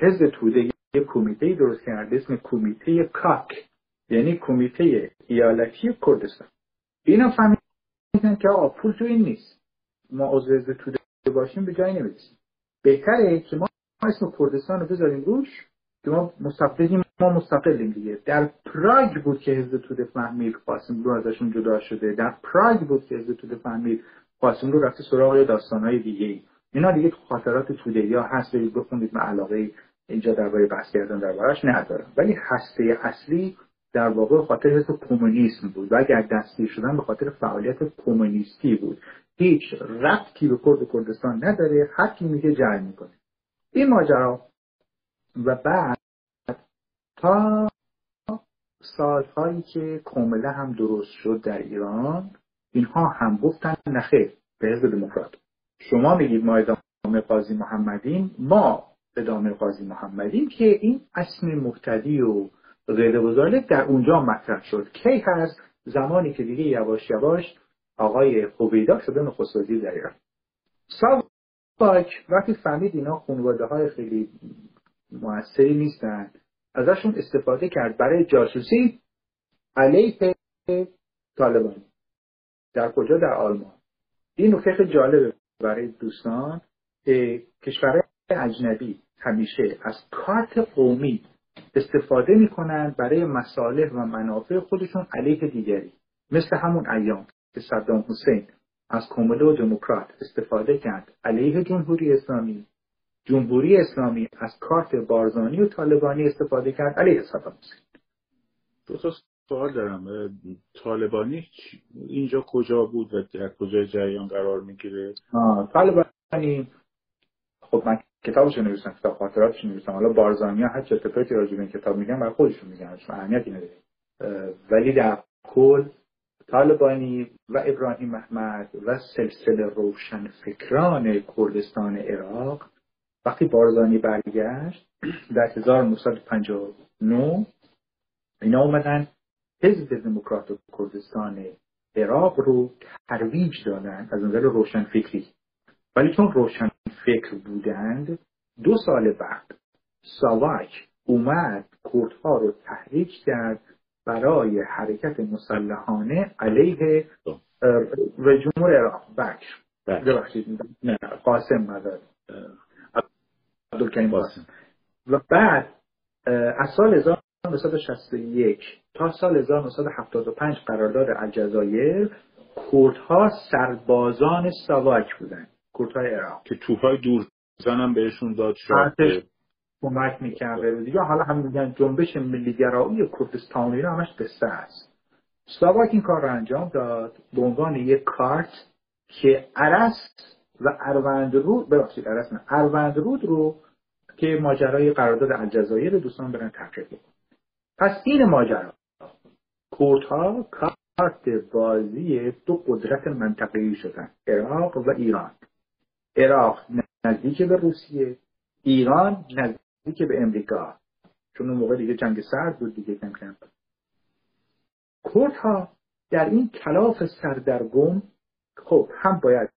حزب توده یه کمیته درست کرده اسم کمیته کاک یعنی کمیته ایالتی کردستان. اینا فهمیدن که آقا پول تو این نیست. ما عضو حزب توده باشیم به جایی نمی‌رسیم. بهتره که ما اسم کردستان رو بذاریم روش که ما مستقلیم ما مستقلیم دیگه. در پراگ بود که حزب توده فهمید قاسم رو ازشون جدا شده. در پراگ بود که حزب توده فهمید قاسم رو رفته سراغ داستانهای دیگه ای اینا دیگه تو خاطرات توده یا هست برید بخونید. من علاقه اینجا درباره بحث کردن دربارش ندارم. ولی هسته اصلی در واقع خاطر حزب کمونیسم بود و اگر دستگیر شدن به خاطر فعالیت کمونیستی بود. هیچ ربطی به کرد کردستان نداره هر کی میگه جنگ می‌کنه. این ماجرا و بعد تا سالهایی که کاملا هم درست شد در ایران اینها هم گفتن نخیر به حزب دموکرات. شما میگید ما ادامه قاضی محمدین ما ادامه قاضی محمدین که این اسم مبتدی و غیر در اونجا مطرح شد. کی هست؟ زمانی که دیگه یواش یواش آقای قبیدا شده نخست وزیر در ایران. ساواک وقتی فهمید اینا خانواده های خیلی موثری نیستن ازشون استفاده کرد برای جاسوسی علیه طالبان. در کجا؟ در آلمان. این نکته جالبه برای دوستان کشورهای اجنبی همیشه از کارت قومی استفاده می‌کنن برای مصالح و منافع خودشون علیه دیگری مثل همون ایام که صدام حسین از کمله و دموکرات استفاده کرد علیه جمهوری اسلامی. جمهوری اسلامی از کارت بارزانی و طالبانی استفاده کرد علیه صدام حسین. دو تا سوال دارم. طالبانی اینجا کجا بود و در کجای جریان قرار می‌گیره؟ طالبانی خب من کتابش نوشتم کتاب خاطراتش نوشتم حالا بارزانی ها هر چه اتفاقی راجع به این کتاب میگن برای خودشون میگن. اهمیتی نداره. ولی در کل طالبانی و ابراهیم محمد و سلسله روشن فکران کردستان عراق وقتی بارزانی برگشت در 1959 اینا اومدن حزب دموکرات کردستان عراق رو ترویج دادن از نظر روشن فکری. ولی چون روشن فکر بودند دو سال بعد ساواک اومد کردها رو تحریک کرد برای حرکت مسلحانه علیه رژیم عراق. بکر ببخشید. نه. قاسم مدد. عبدالکریم قاسم. و بعد از سال 1961 تا سال 1975 قرارداد الجزایر کردها سربازان ساواک بودن کردهای عراق. که توپای دور زنم بهشون داد شد کمک می‌کرده. دیگه حالا هم میگن جنبش ملیگرایی کردستانی رو همش قصه است. ساواک این کار رو انجام داد به عنوان یک کارت که عرس و اروندرود ببخشید عرس نه اروندرود رو که ماجرای قرارداد الجزایر دوستان برن تحقیق پس این ماجرا کردها کارت بازی دو قدرت منطقه‌ای شدن عراق و ایران. عراق نزدیک به روسیه ایران نزدیک به امریکا. چون اون موقع دیگه جنگ سرد بود دیگه کم کم کردها در این کلاف سردرگم خب هم باید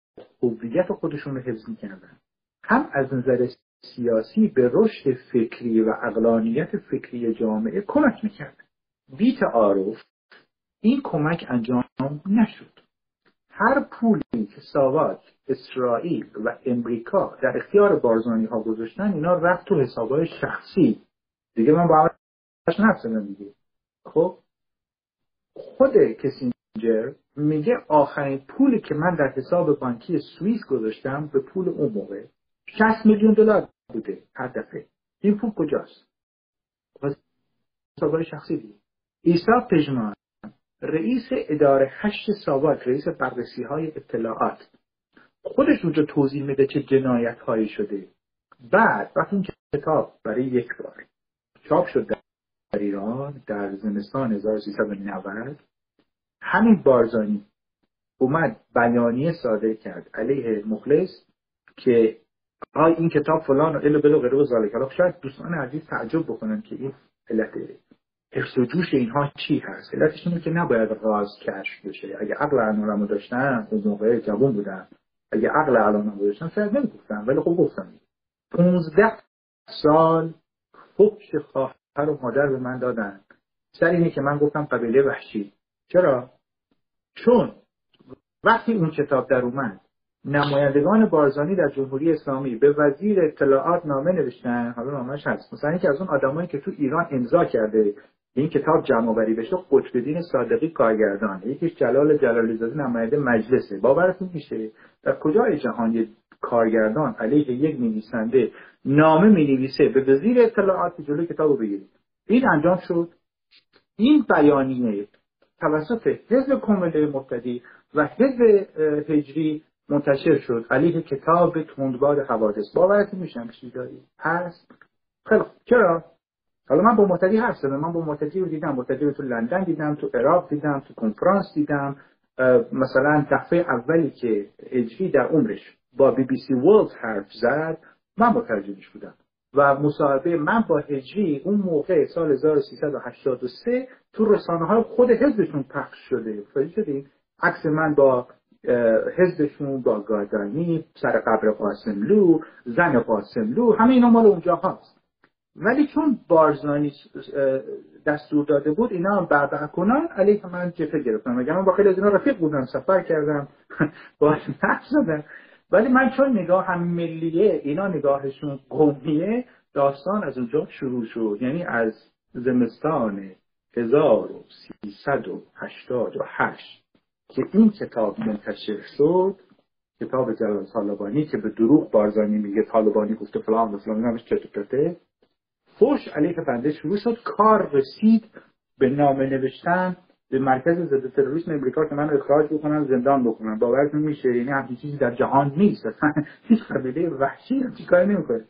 هویت خودشون رو حفظ می‌کردن هم از نظر سیاسی به رشد فکری و اقلانیت فکری جامعه کمک می‌کرد بیت عارف این کمک انجام نشد. هر پولی که ساواک اسرائیل و امریکا در اختیار بارزانی ها گذاشتن اینا رفت تو حسابهای شخصی. دیگه من با نفسم دیگه. خب؟ خود کسینجر میگه آخرین پولی که من در حساب بانکی سوئیس گذاشتم به پول اون موقع 60 میلیون دلار بوده هر دفعه. این پول کجاست؟ حسابهای شخصی دیگه. ایسا پژمان رئیس اداره هشت ساواک رئیس بررسی های اطلاعات خودش اونجا توضیح میده چه جنایت هایی شده. بعد وقتی این کتاب برای یک بار چاپ شد در ایران در زمستان 1390 همین بارزانی اومد بیانیه صادر کرد علیه مخلص که آی این کتاب فلان و الو بلو غیره و زالک شاید دوستان عزیز تعجب بکنن که این علت حفظ و جوش اینها چی هست. علتش اینه که نباید راز کشف بشه. اگه عقل الانمو داشتن اون موقع جوون بودن. اگه عقل الانمو داشتن شاید ولی خب گفتم. 15 سال فکش خواهر و مادر به من دادن. سر اینه که من گفتم قبیله وحشی. چرا؟ چون وقتی اون کتاب در اومد نمایندگان بارزانی در جمهوری اسلامی به وزیر اطلاعات نامه نوشتن حالا نامش هست. مثلا اینکه از اون آدمایی که تو ایران امضا کرده این کتاب جمع آوری بشه قطبالدین صادقی کارگردان. یکیش جلال جلالی زاده نماینده مجلسه. باورتون میشه؟ در کجای جهان یک کارگردان علیه یک نویسنده نامه می‌نویسه به وزیر اطلاعات جلوی کتاب بگیرید. این انجام شد. این بیانیه توسط حزب کمله مبتدی و حزب هجری منتشر شد. علیه کتاب تندباد حوادث. باورتون میشم چیزی داری هست؟ خیلی چرا؟ حالا من با معتدی حرف زدم. من با معتدی رو دیدم. معتدی رو تو لندن دیدم تو عراق دیدم تو کنفرانس دیدم. مثلا دفعه اولی که اجری در عمرش با بی بی سی ورلد حرف زد من مترجمش بودم. و مصاحبه من با هجری اون موقع سال 1383 تو رسانه های خود حزبشون پخش شده. شدین عکس من با حزبشون با گادانی سر قبر قاسملو زن قاسملو همه اینا مال اونجا هست ولی چون بارزانی دستور داده بود اینا هم برده کنن علیه من جفه گرفتم مگر من با خیلی از اینا رفیق بودم سفر کردم با زدم ولی من چون نگاه هم ملیه اینا نگاهشون قومیه داستان از اونجا شروع شد. یعنی از زمستان 1388 که این کتاب منتشر شد کتاب جلال طالبانی که به دروغ بارزانی میگه طالبانی گفته فلان و فلان همش چطور فوش علیه بنده شروع شد. کار رسید به نامه نوشتن. به مرکز ضد تروریسم امریکا که من اخراج بکنم زندان بکنم. باورتون میشه؟ یعنی همچین چیزی در جهان نیست. اصلا هیچ قبیله وحشی این کار نمی‌کنه.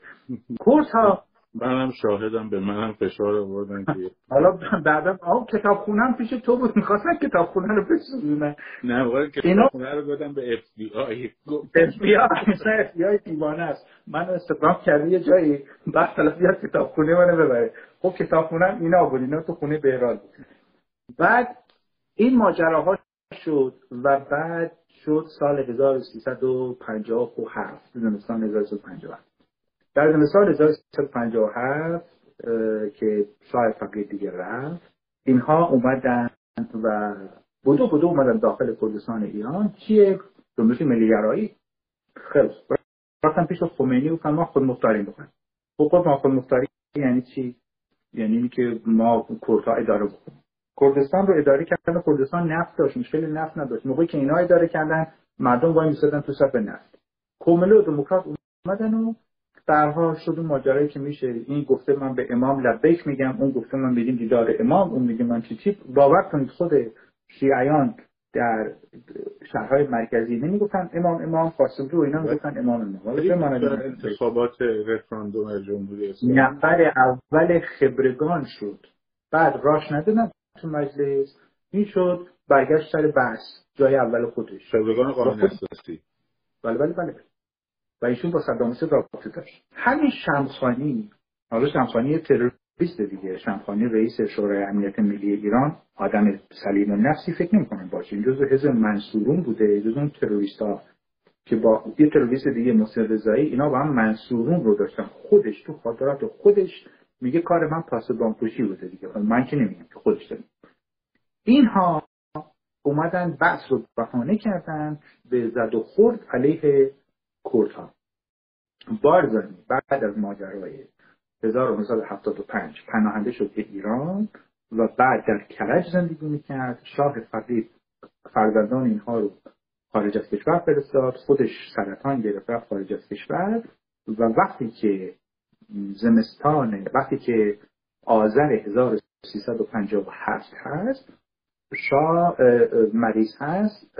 کوردها منم شاهدم به منم فشار آوردن که حالا بعدا آه کتاب خونم پیش تو بود می‌خواستن کتاب خونه رو بسونن نه واقعا کتاب خونه رو بدم به اف بی آی اف بی آی اف بی آی دیوانه است. من استفاده کردم یه جایی بعد حالا بیاد کتاب خونه منو ببره. خب کتاب خونم اینا بود اینا تو خونه بهرال بعد این ماجراها شد و بعد شد سال 1357 زمستان 1357 در زمستان 1357 که شاه فقیر دیگه رفت اینها اومدن و بودو بودو اومدن داخل کردستان ایران چیه جنبش ملیگرایی خیلی رفتن پیش خمینی و ما خود مختاری بکنیم خب ما خود مختاری یعنی چی؟ یعنی که ما کردها اداره بکنیم. کردستان رو اداره کردن کردستان نفت داشت مشکل نفت نداشت. موقعی که اینا اداره کردن مردم وای میسادن تو صف نفت. کومله و دموکرات اومدن و برها شد اون ماجرایی که میشه. این گفته من به امام لبیک میگم اون گفته من میگیم دیدار امام اون میگه من چی چی. باور کنید خود شیعیان در شهرهای مرکزی نمی‌گفتن امام امام قاسم رو اینا می‌گفتن امام امام. انتخابات رفراندوم جمهوری اسلامی. نفر اول خبرگان شد. بعد راش ندادن تو مجلس. این شد برگشت سر بحث. جای اول خودش. خبرگان قانون اساسی. بله بله بله. و ایشون با صدام حسین رابطه داشت. همین شمخانی حالا شمخانی تروریست دیگه شمخانی رئیس شورای امنیت ملی ایران آدم سلیم و نفسی فکر نمی‌کنم باشه. این جزو حزب منصورون بوده جزو اون تروریست ها که با یه تروریست دیگه محسن رضایی اینا با هم منصورون رو داشتن. خودش تو خاطرات خودش میگه کار من پاس بانکوشی بوده دیگه. من که نمیگم که خودش داریم اینها اومدن بحث رو بهانه کردن به زد و خورد علیه کردها. بارزانی بعد از ماجرای 1975 پناهنده شد به ایران و بعد در کرج زندگی می‌کرد. شاه فقید فرزندان اینها رو خارج از کشور فرستاد. خودش سرطان گرفت رفت خارج از کشور و وقتی که زمستان وقتی که آذر 1357 هست شاه مریض هست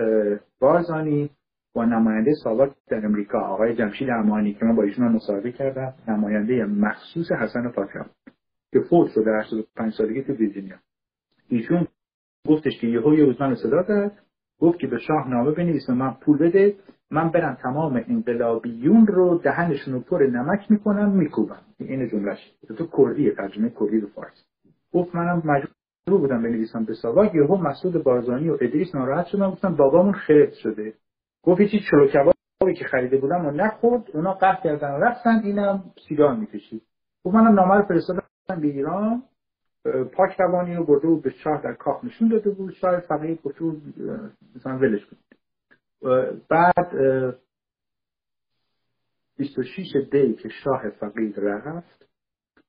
بارزانی با نماینده سابق در امریکا. آقای جمشید امانی که من با ایشون مصاحبه کردم نماینده مخصوص حسن فاطمی که فوت شده در 85 سالگی تو ویرجینیا. ایشون گفتش که یهو یه روز صدا داد گفت که به شاه نامه بنویس من پول بده من برم تمام انقلابیون رو دهنشون رو پر نمک می‌کنم میکوبم. این جملهش تو کردی ترجمه کردی رو فارسی. گفت منم مجبور بودم بنویسم به ساواک. یهو مسعود بارزانی و ادریس ناراحت شدن گفتم بابامون خرد شده. گفت چی چلو کبابی که خریده بودم و نخورد. اونا قهر کردن و رفتن اینم سیگار می‌کشید. گفت منم نامه رو فرستادم به ایران. پاک روانی رو برده بود به شاه در کاخ نشون داده بود. شاه فقیه گفت مثلا ولش کنید. بعد 26 دی که شاه فقید رفت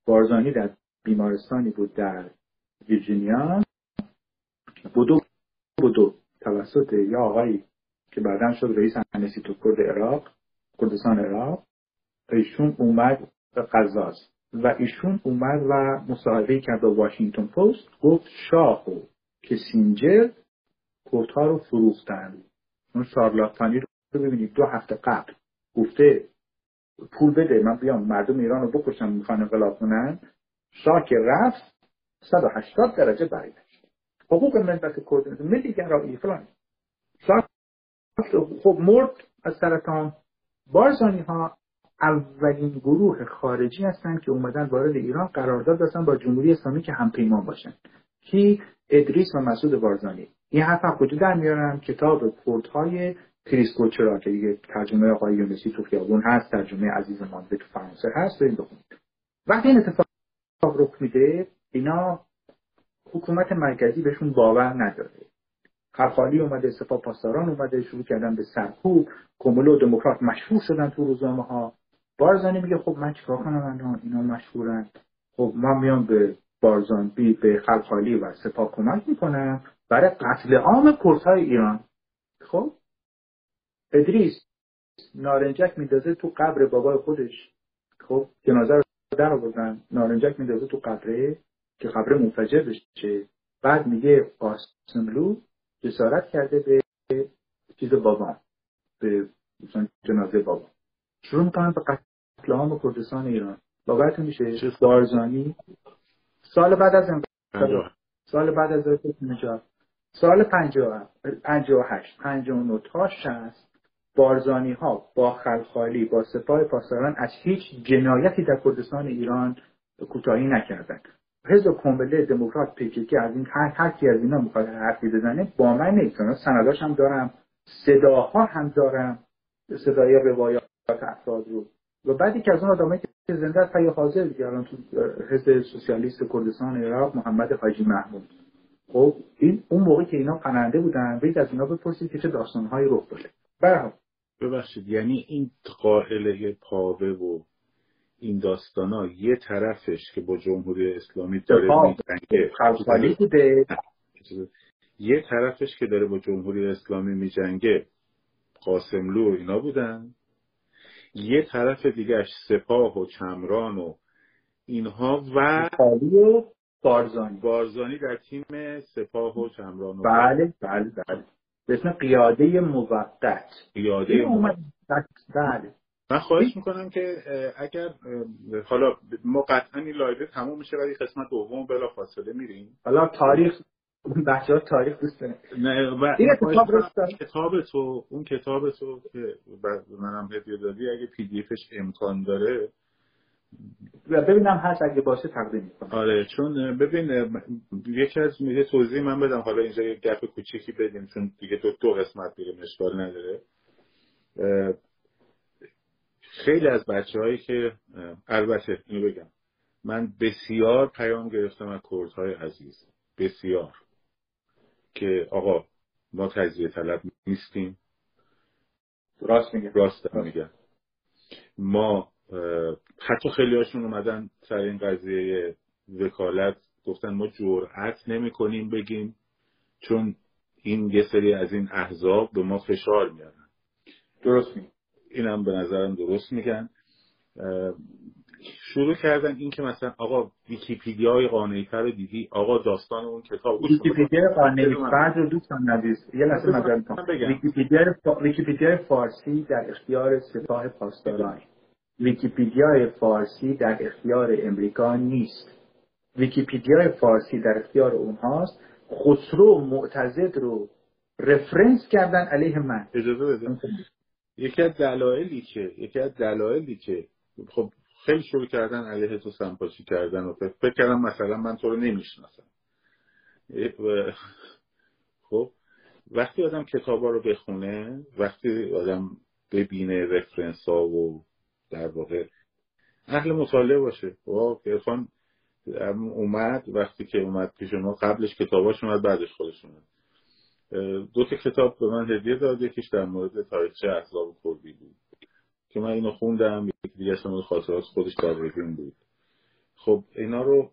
بارزانی در بیمارستانی بود در ویرجینیا. بودو بودو توسط یا آقایی که بعدا شد رئیس تو کرد عراق کردستان عراق. ایشون اومد قزاز و ایشون اومد و مصاحبه کرد با واشنگتن پست گفت شاه و کسینجر کردها رو فروختن. اون شارلاتانی رو ببینید دو هفته قبل گفته پول بده من بیام مردم ایران رو بکشم می‌خوان انقلاب کنن. شاه که رفت 180 درجه برگشت. حقوق ملت کرد ملی گرایی فلان. شاه خب مرد از سرطان بارزانی ها اولین گروه خارجی هستند که اومدن وارد ایران قرارداد داشتن با جمهوری اسلامی که هم پیمان باشن. کی؟ ادریس و مسعود بارزانی. این حرف کجا در میارن کتاب پورتهای کریس کوچرا که دیگه ترجمه آقای یونسی تو خیابون هست ترجمه عزیز مانده تو فرانسه هست بریم بخونید وقتی این اتفاق رخ میده اینا حکومت مرکزی بهشون باور نداره. خرخالی اومده سپاه پاسداران اومده شروع کردن به سرکوب کمولو و دموکرات مشهور شدن تو روزنامه ها بارزانی میگه خب من چیکار کنم اینا مشهورن. خب من میام به بارزان بی به خلخالی و سپاه کمک می‌کنم برای قتل عام کردهای ایران. خب؟ ادریس نارنجک میدازه تو قبر بابای خودش. خب؟ جنازه رو در آوردن. نارنجک میدازه تو قبره که قبر منفجر بشه. بعد میگه قاسملو جسارت کرده به چیز بابا به جنازه بابا. شروع می‌کنن به قتل عام کردستان ایران. باورتون میشه بارزانی. سال بعد از انقلاب سال بعد از نجات. سال 58 59 تا 60 بارزانی ها با خلخالی با سپاه پاسداران از هیچ جنایتی در کردستان ایران کوتاهی نکردند. حزب کمبله دموکرات پیکیکی از این هر هر کی از اینا می‌خواد حرفی بزنه با من نیست. سنداش هم دارم صداها هم دارم صدای روایات افراد رو. و بعدی که از اون آدمایی که زنده است حاضر دیگه. الان تو حزب سوسیالیست کردستان عراق محمد حاجی محمود. خب این اون موقعی که اینا پناهنده بودن برید از اینا بپرسید که چه داستانهایی رخ داده. برام ببخشید یعنی این قائله پاوه و این ها یه طرفش که با جمهوری اسلامی داره میجنگه. یه طرفش که داره با جمهوری اسلامی میجنگه قاسملو و اینا بودن. یه طرف دیگهش سپاه و چمران و اینها و بارزانی. بارزانی در تیم سپاه و چمران و بله بله بله. به اسم قیاده موقت. قیاده موقت. بله. من خواهش می‌کنم که اگر حالا ما قطعا این لایو تموم میشه ولی قسمت دوم بلا فاصله میریم. حالا تاریخ بچه ها تاریخ دوست نه و این کتاب, کتاب تو اون کتاب تو که منم هدیه دادی اگه PDF ش امکان داره. ببینم هست اگه باشه تقدیم می‌کنم. آره چون ببین یکی از یه توضیح من بدم. حالا اینجا یه گپ کوچیکی بدیم چون دیگه دو, دو قسمت دیگه مشکال نداره. خیلی از بچه هایی که البته اینو بگم من بسیار پیام گرفتم از کردهای عزیز بسیار که آقا ما تجزیه طلب نیستیم. راست میگم راست میگم ما حتی خیلی هاشون اومدن سر این قضیه وکالت گفتن ما جرأت نمی کنیم بگیم چون این یه سری از این احزاب به ما فشار میارن. درست میگم اینم به نظرم درست میگن. شروع کردن این که مثلا آقا ویکیپیدیای قانعیتر رو دیدی؟ آقا داستان اون کتاب ویکیپیدیا قانعیتر رو دوستان ندید یه لحظه مجال ویکیپیدیا فارسی در اختیار سپاه پاسداران. ویکیپیدیای فارسی در اختیار امریکا نیست. ویکیپیدیای فارسی در اختیار اونهاست. خسرو معتزد رو reference کردن علیه من. اجازه بده. یکی از دلایلی که یکی از دلایلی که خب خیلی شروع کردن علیه تو سمپاشی کردن و فکر کردم مثلا من تو رو نمی‌شناسم. خب وقتی آدم کتابا رو بخونه وقتی آدم ببینه رفرنس ها و در واقع اهل مطالعه باشه. ارفان اومد وقتی که اومد پیش ما قبلش کتاباش اومد بعدش خودش اومد. دو تا کتاب به من هدیه داد یکیش در مورد تاریخچه احزاب کردی بود که من اینو خوندم یکی دیگه اصلا خاطرات خودش در بود. خب اینا رو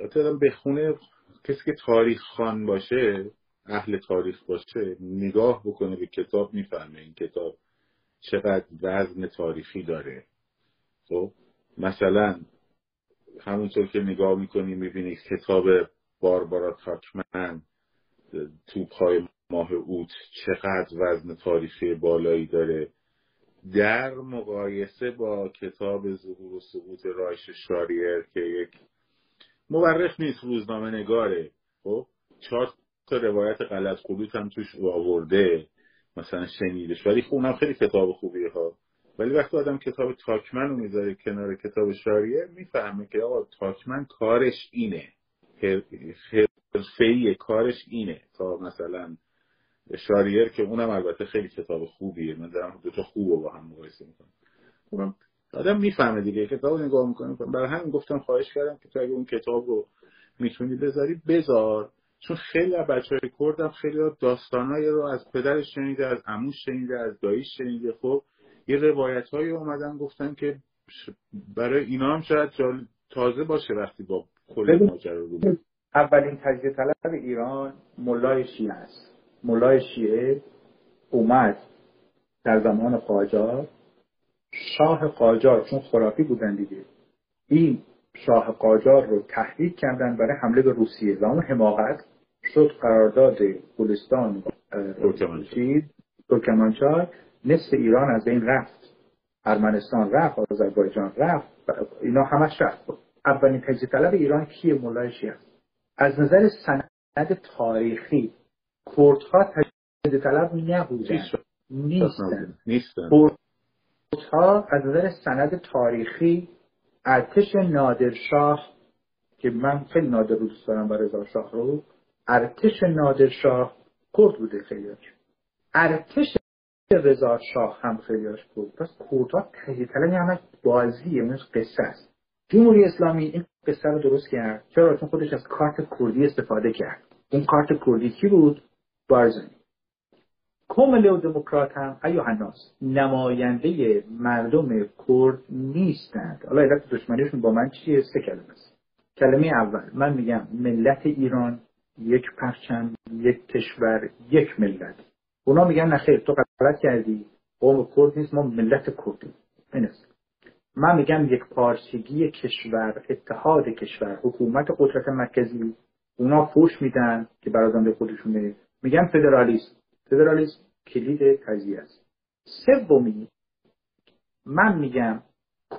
آدم بخونه کسی که تاریخ خان باشه اهل تاریخ باشه نگاه بکنه به کتاب می‌فهمه این کتاب چقدر وزن تاریخی داره. خب مثلا همونطور که نگاه می‌کنی می‌بینی کتاب باربارا تاکمن توپهای ماه اوت چقدر وزن تاریخی بالایی داره. در مقایسه با کتاب ظهور و سقوط رایش شاریر که یک مورخ نیست روزنامه نگاره. خب چهار تا روایت غلط خلوط هم توش آورده مثلا شنیدش. ولی خب اونم خیلی کتاب خوبیه ها. ولی وقتی آدم کتاب تاکمن رو می‌ذاره کنار کتاب شاریه می‌فهمه که آقا تاکمن کارش اینه. حرفه‌ای کارش اینه. تا مثلا شاریر که اونم البته خیلی کتاب خوبیه. من دارم دو تا خوب رو با هم مقایسه می‌کنم. خب آدم می‌فهمه دیگه. کتاب نگاه می‌کنه برای همین گفتم خواهش کردم که تو اگه اون کتاب رو می‌تونی بذاری بذار. چون خیلی از بچه های کردم خیلی داستانهایی رو از پدرش شنیده از عموش شنیده از داییش شنیده. خب یه روایت هایی اومدن گفتن که برای اینا هم شاید تازه باشه وقتی با کل ماجرا رو اولین تجزیه طلب ایران ملای شیعه است. ملای شیعه اومد در زمان قاجار. شاه قاجار چون خرافی بودن دیگه این شاه قاجار رو تهدید کردن برای حمله به روسیه و اون حماقت شد قرارداد گلستان ترکمانچار نصف ایران از این رفت. ارمنستان رفت آذربایجان رفت اینا همش رفت. اولین تجزیه طلب ایران کیه؟ مولای شیعه از نظر سند تاریخی کردها تجزیه طلب نبودن. نیستن. کردها از نظر سند تاریخی ارتش نادرشاه که من خیلی نادر رو دوست دارم با رضا شاه رو ارتش نادرشاه کرد بوده خیلی ارتش رضا شاه هم خیلیاش بود پس کردها تجزیه طلب همش بازیه اون قصه است. جمهوری اسلامی این قصه رو درست کرد. چرا؟ چون خودش از کارت کردی استفاده کرد. اون کارت کردی کی بود؟ بارزنی. کومله و دموکرات هم ایو هناس نماینده مردم کرد نیستند. حالا علت دشمنیشون با من چیه؟ سه کلمه است. کلمه اول من میگم ملت ایران یک پرچم یک کشور یک ملت. اونا میگن نخیر تو غلط کردی. قوم کرد نیست ما ملت کردیم. من میگم یک پارچگی کشور اتحاد کشور حکومت قدرت مرکزی اونا فوش میدن که برازنده خودشونه میگن فدرالیست فدرالیست کلید قضیه است. سومی من میگم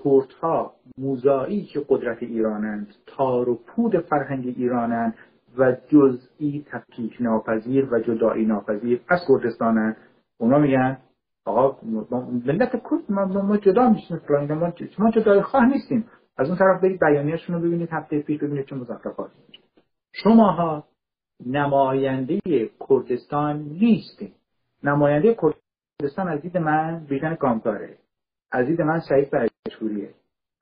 کردها موزایی که قدرت ایرانند تار و پود فرهنگ ایرانند و جزئی تفکیک ناپذیر و جدایی ناپذیر از کردستانند. اونا میگن آقا ملت کرد ما, ما جدا میشیم فلان ما ما جدای خواه نیستیم. از اون طرف برید بیانیه‌شون رو ببینید هفته پیش ببینید چه مزخرفاتی. شماها نماینده کردستان نیستیم نماینده کردستان از دید من بیژن کامکاره. از دید من سعید بهشوریه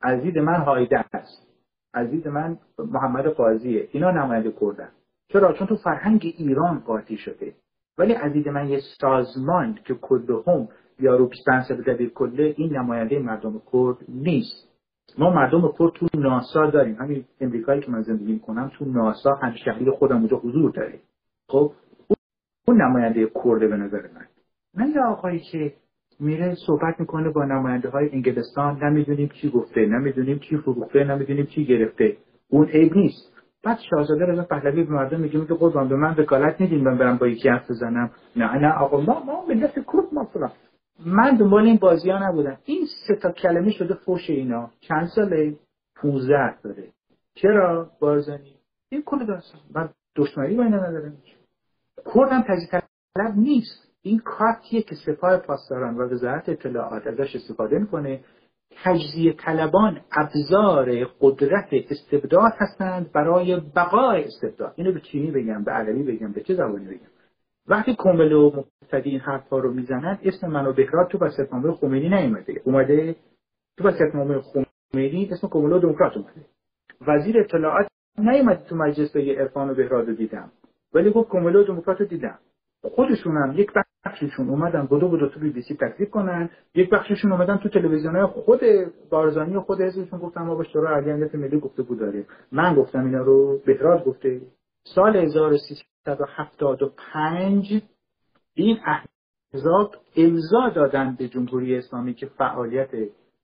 از دید من هایده است. از دید من محمد قاضیه اینا نماینده کردن. چرا؟ چون تو فرهنگ ایران قاطی شده. ولی از دید من یه سازمان که کلهم یا رو دبیر کله این نماینده مردم کرد نیست. ما مردم کرد تو ناسا داریم. همین امریکایی که من زندگی می‌کنم تو ناسا هم شهری خودم اونجا حضور داره خب اون نماینده کرده به نظر من. نه یه آقایی که میره صحبت می‌کنه با نماینده های انگلستان نمی‌دونیم چی گفته نمی‌دونیم چی فروخته نمی‌دونیم چی گرفته. اون عیب نیست. بعد شاهزاده رضا پهلوی به مردم میگه میگه قربان به من وکالت ندین من برم با یکی حرف بزنم. نه نه آقا ما ما ملت کرد ما فلان. من دنبال این بازی ها نبودم. این سه تا کلمه شده فوش اینا. چند ساله؟ 15 داره چرا؟ بارزنی این کل داستان. من دشمنی با اینا ندارم. کردم تجزیه طلب نیست. این کارتیه که سپاه پاسداران و وزارت اطلاعات ازش استفاده می‌کنه. تجزیه طلبان ابزار قدرت استبداد هستند برای بقای استبداد. اینو به چینی بگم به عربی بگم به چه زبانی بگم؟ وقتی کومل و مقتدی این حرفا رو می‌زنند اسم منو بهراد تو وسیقتنامه خمینی نیومده. اومده تو وسیقتنامه خمینی اسم کومل و دموکرات اومده. وزیر اطلاعات نیومده تو مجلس عرفان و بهراد رو دیدم. ولی گفت کومل و دموکرات رو دیدم. خودشون هم یک بخششون اومدن بدو بدو تو بی بی سی تکلیف کنن. یک بخششون اومدن تو تلویزیون خود بارزانی و خود حزبشون گفتن ما با شورای عالی ملی گفته بود داریم. من گفتم اینا رو بهراد گفته. سال 1375 این احزاب امضا دادن به جمهوری اسلامی که فعالیت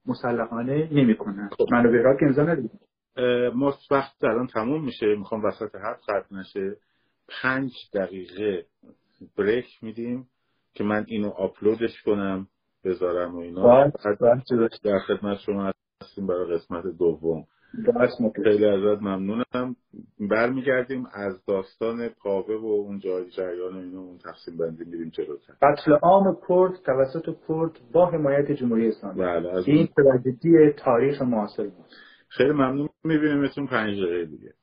مسلحانه نمی‌کنن خب. منو بهراد که امضا ندیدم ما وقت الان تموم میشه. می‌خوام وسط حرف قطع نشه. پنج دقیقه بریک میدیم که من اینو آپلودش کنم بذارم و اینا. در خدمت شما هستیم برای قسمت دوم. خیلی ازت ممنونم. برمیگردیم از داستان پاوه و اون جای جریان اینو اون تقسیم بندی میریم جلوتر. قتل عام کرد توسط کرد با حمایت جمهوری اسلامی. بله این تراژدی تاریخ معاصر خیلی ممنون. میبینیمتون پنج دقیقه دیگه.